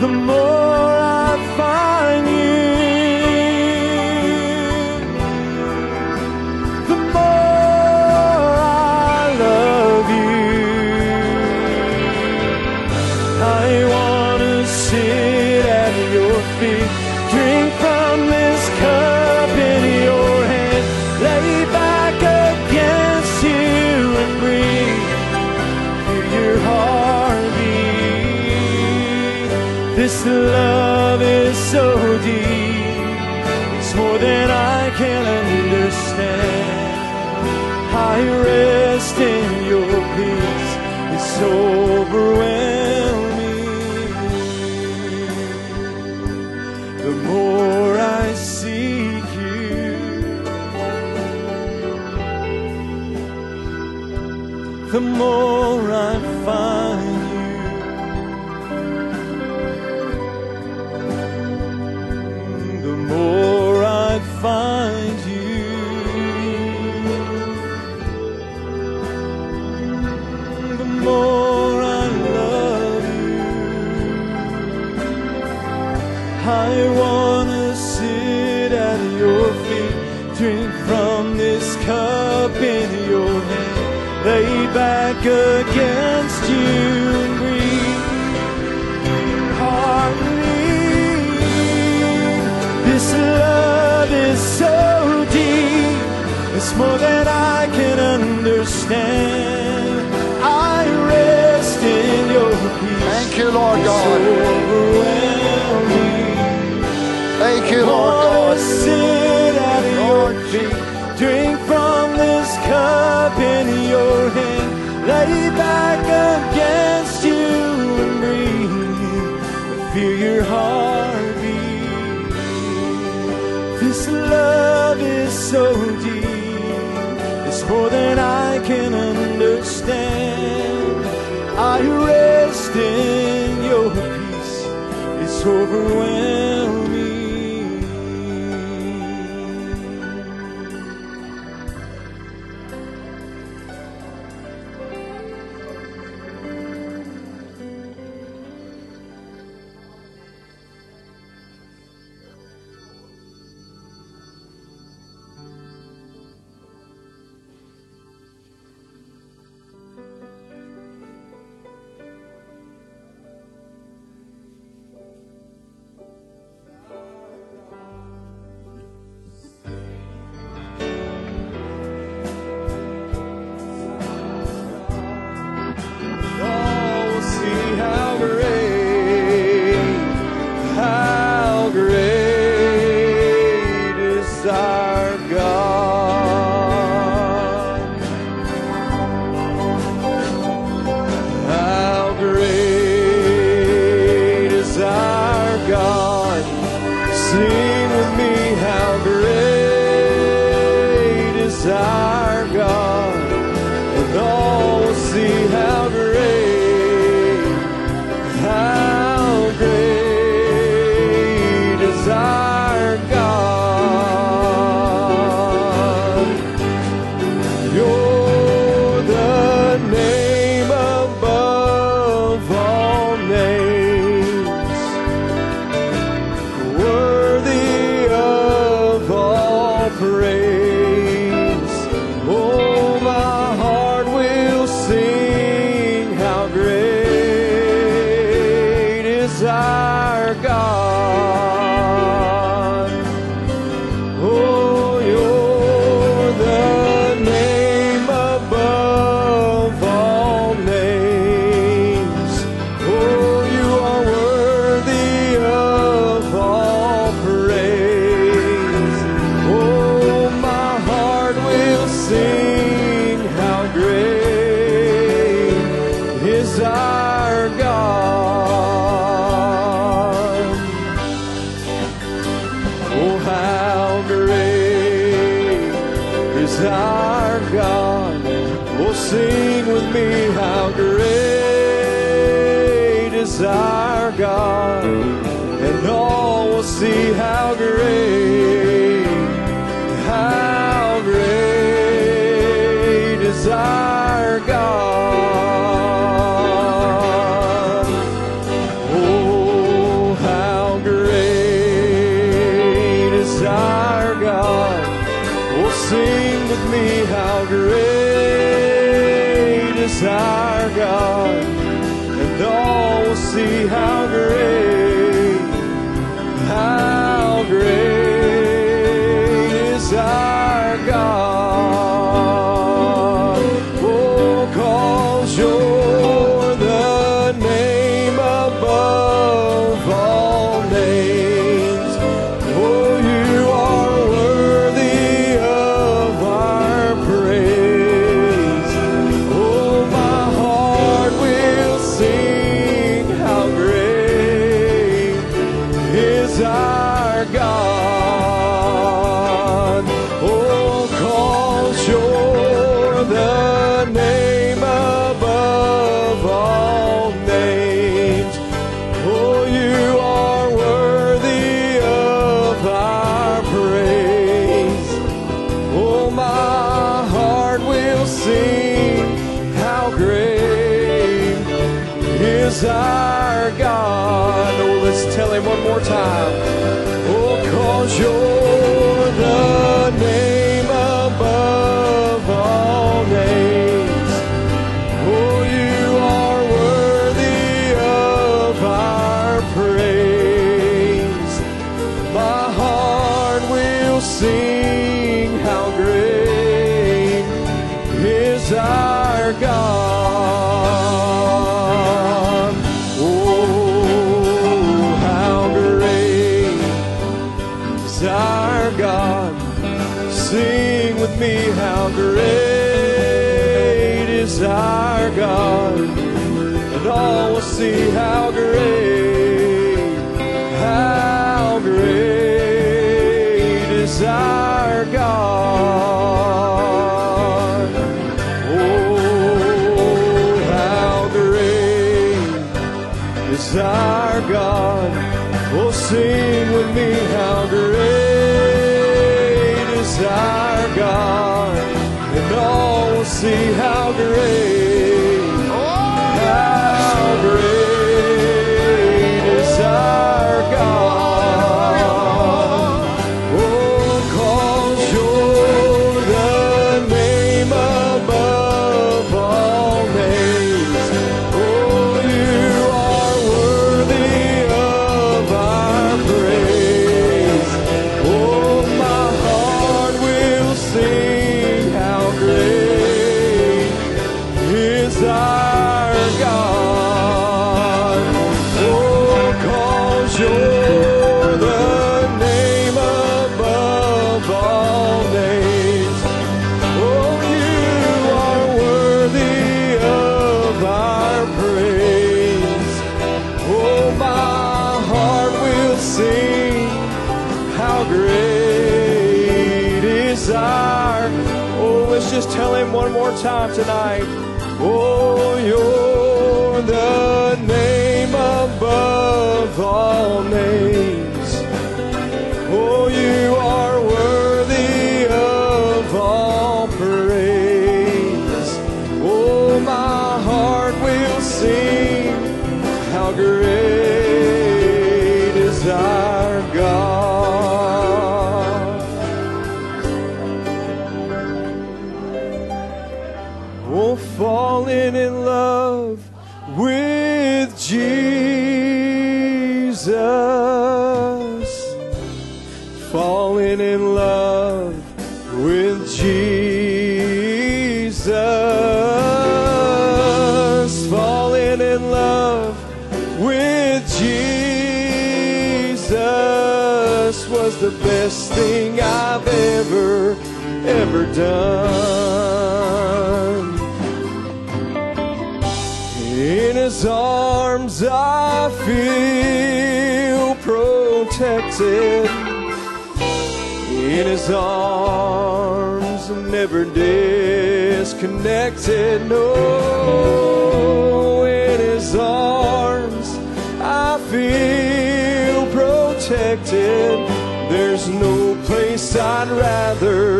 the more so deep, it's more than I can understand. I rest in your peace, it's overwhelming. our God. Oh, sing with me how great is our God, and all will see how great. tonight. done. In His arms I feel protected. In His arms I'm never disconnected. No, in His arms I feel protected. There's no place I'd rather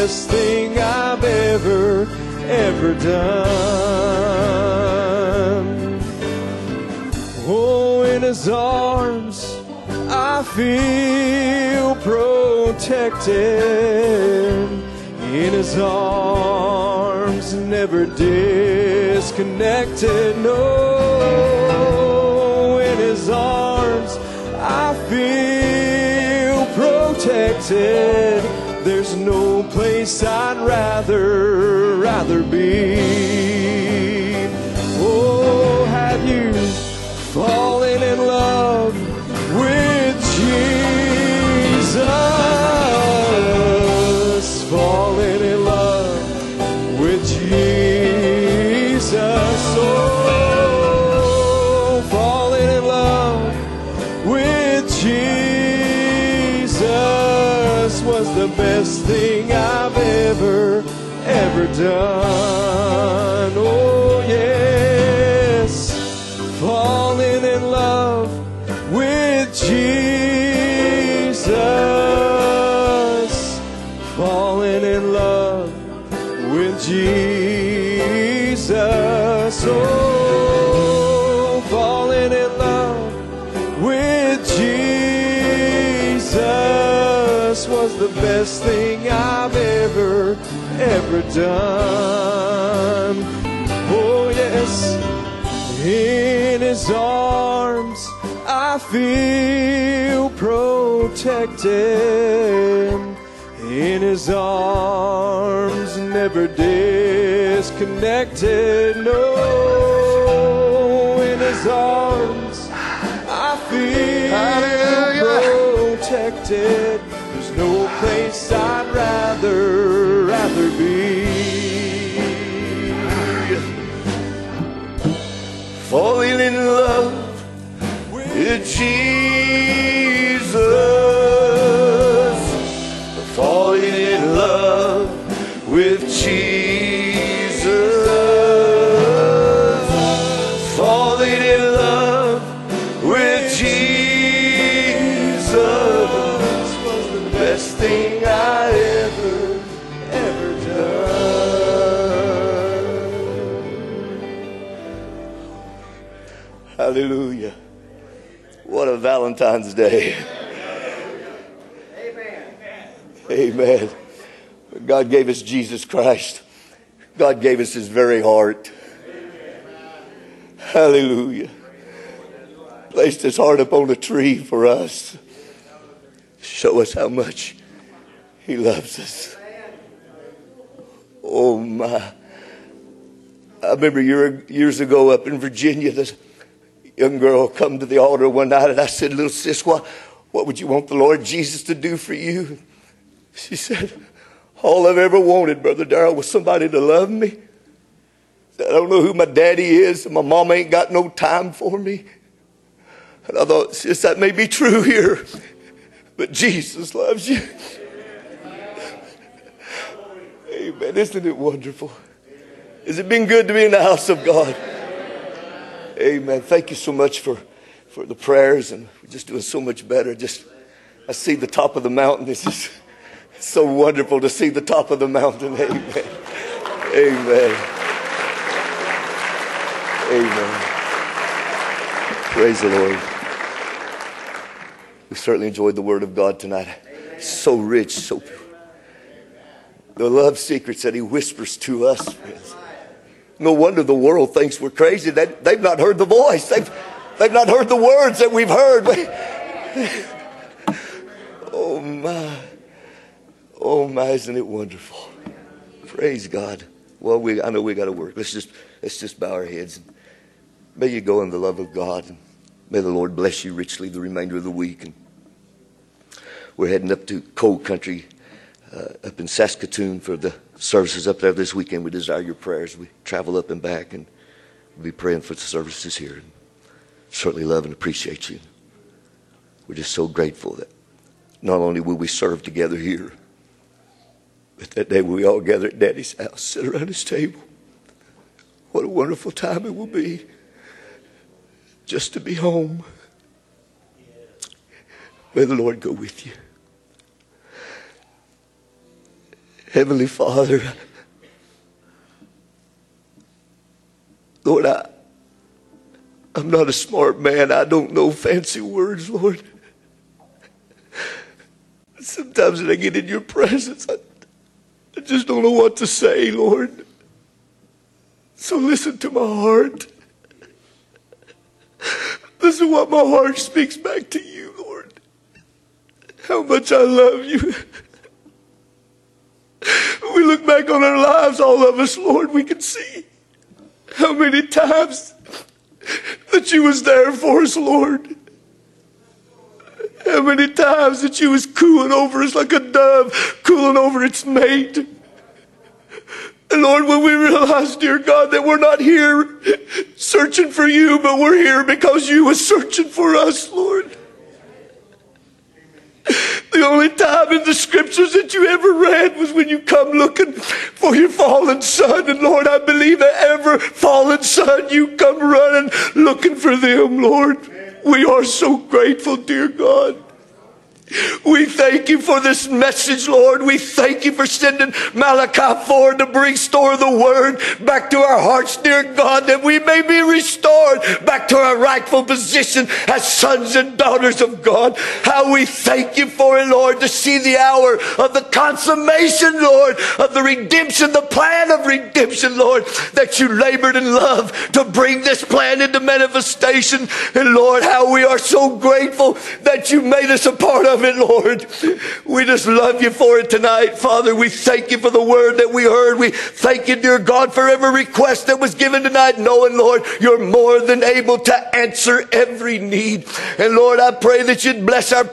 best thing I've ever, ever done. Oh, in his arms, I feel protected. In his arms, never disconnected. No, in his arms, I feel protected. Rather done. Done. Oh, yes, in his arms I feel protected. In his arms, never disconnected. No, in his arms, I feel protected. Falling in love with Jesus, Valentine's Day. Amen. Amen. God gave us Jesus Christ. God gave us his very heart. Hallelujah. Placed his heart upon a tree for us. Show us how much he loves us. Oh my. I remember year, years ago up in Virginia, this young girl come to the altar one night and I said, little sis, what, what would you want the Lord Jesus to do for you? She said, all I've ever wanted, Brother Darrell, was somebody to love me. I don't know who my daddy is, and my mom ain't got no time for me. And I thought, sis, that may be true here, but Jesus loves you. Amen. Isn't it wonderful? Has it been good to be in the house of God? Amen. Thank you so much for, for the prayers, and we're just doing so much better. Just I see the top of the mountain. It's just so wonderful to see the top of the mountain. Amen. Amen. Amen. Praise the Lord. We certainly enjoyed the Word of God tonight. So rich, so pure. The love secrets that He whispers to us. No wonder the world thinks we're crazy. They, they've not heard the voice. They've, they've not heard the words that we've heard. oh my. Oh my, isn't it wonderful? Praise God. Well, we, I know we got to work. Let's just, let's just bow our heads. May you go in the love of God. May the Lord bless you richly the remainder of the week. And we're heading up to cold country uh, up in Saskatoon for the services up there this weekend. We desire your prayers. We travel up and back and we'll be praying for the services here. And certainly love and appreciate you. We're just so grateful that not only will we serve together here, but that day we all gather at Daddy's house, sit around his table, What a wonderful time it will be just to be home. May the Lord go with you. Heavenly Father, Lord, I, I'm not a smart man. I don't know fancy words, Lord. Sometimes when I get in your presence, I, I just don't know what to say, Lord. So listen to my heart. Listen what my heart speaks back to you, Lord. How much I love you. We look back on our lives, all of us, Lord, we can see how many times that you was there for us, Lord. How many times that you was cooling over us like a dove cooling over its mate. And Lord, when we realize, dear God, that we're not here searching for you, but we're here because you was searching for us, Lord. The only time in the scriptures that you ever read was when you come looking for your fallen son. And Lord, I believe that ever fallen son you come running looking for them, Lord. We are so grateful, dear God. We thank you for this message, Lord. We thank you for sending Malachi 4 to bring store the word back to our hearts, dear God, that we may be restored back to our rightful position as sons and daughters of God. How we thank you for it, Lord, to see the hour of the consummation, Lord, of the redemption, the plan of redemption, Lord, that you labored in love to bring this plan into manifestation. And Lord, how we are so grateful that you made us a part of it, Lord. We just love you for it tonight, Father. We thank you for the word that we heard. We thank you, dear God, for every request that was given tonight, knowing, Lord, you're more than able to answer every need. And Lord, I pray that you'd bless our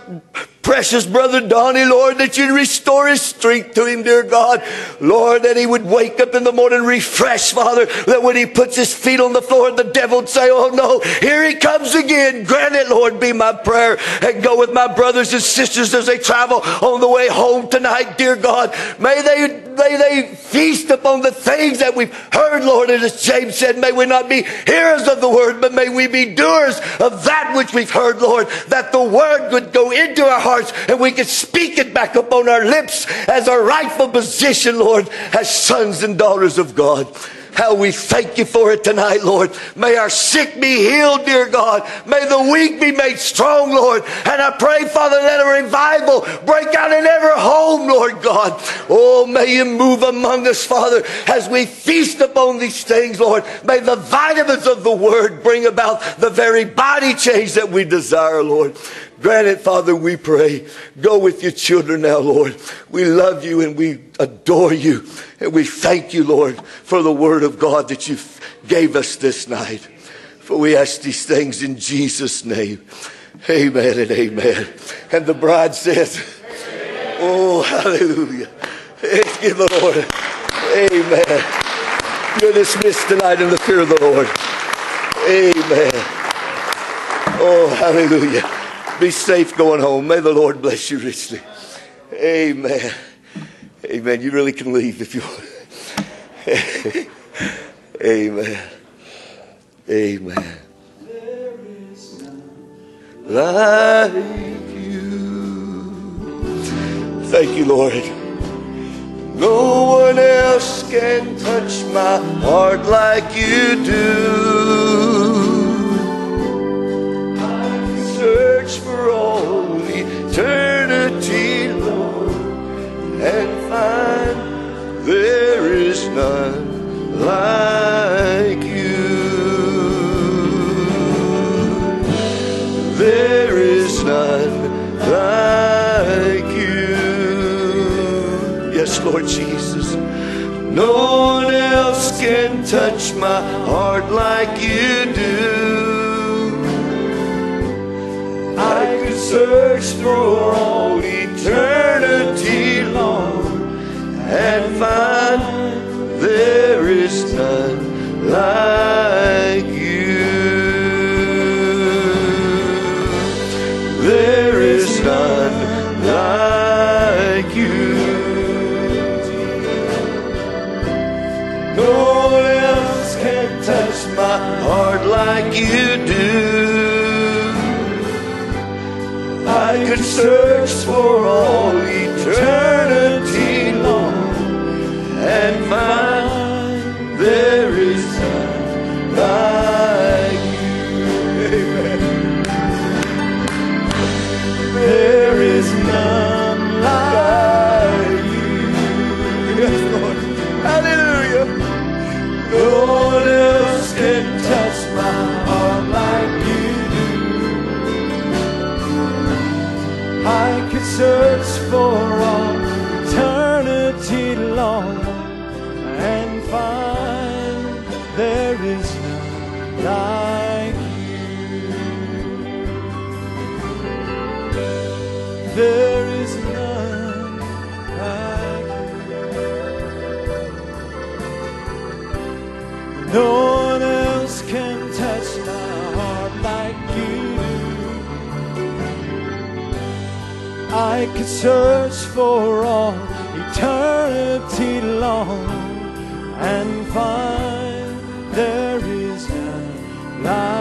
precious brother Donnie, Lord, that you'd restore his strength to him, dear God. Lord, that he would wake up in the morning refreshed, Father, that when he puts his feet on the floor, the devil would say, Oh no, here he comes again. Grant it, Lord, be my prayer. And go with my brothers and sisters as they travel on the way home tonight, dear God. May they may they feast upon the things that we've heard, Lord. And as James said, may we not be hearers of the word, but may we be doers of that which we've heard, Lord, that the word would go into our hearts and we can speak it back upon our lips as our rightful position, Lord, as sons and daughters of God. How we thank you for it tonight, Lord. May our sick be healed, dear God. May the weak be made strong, Lord. And I pray, Father, that a revival break out in every home, Lord God. Oh, may you move among us, Father, as we feast upon these things, Lord. May the vitamins of the word bring about the very body change that we desire, Lord. Grant it, Father, we pray. Go with your children now, Lord. We love you and we adore you. And we thank you, Lord, for the word of God that you gave us this night. For we ask these things in Jesus' name. Amen and amen. And the bride says, Oh, hallelujah. Give the Lord. Amen. You're dismissed tonight in the fear of the Lord. Amen. Oh, hallelujah. Be safe going home. May the Lord bless you richly. Amen. Amen. You really can leave if you want. Amen. Amen. There is Like you. Thank you, Lord. No one else can touch my heart like you do. Search for all eternity, Lord, and find there is none like you. There is none like you. Yes, Lord Jesus. No one else can touch my heart like you do. search through all eternity long and find there is none like you. There is none like you. No one else can touch my heart like you do. I could search for all eternity long and find. search for search for all eternity long and find there is a life.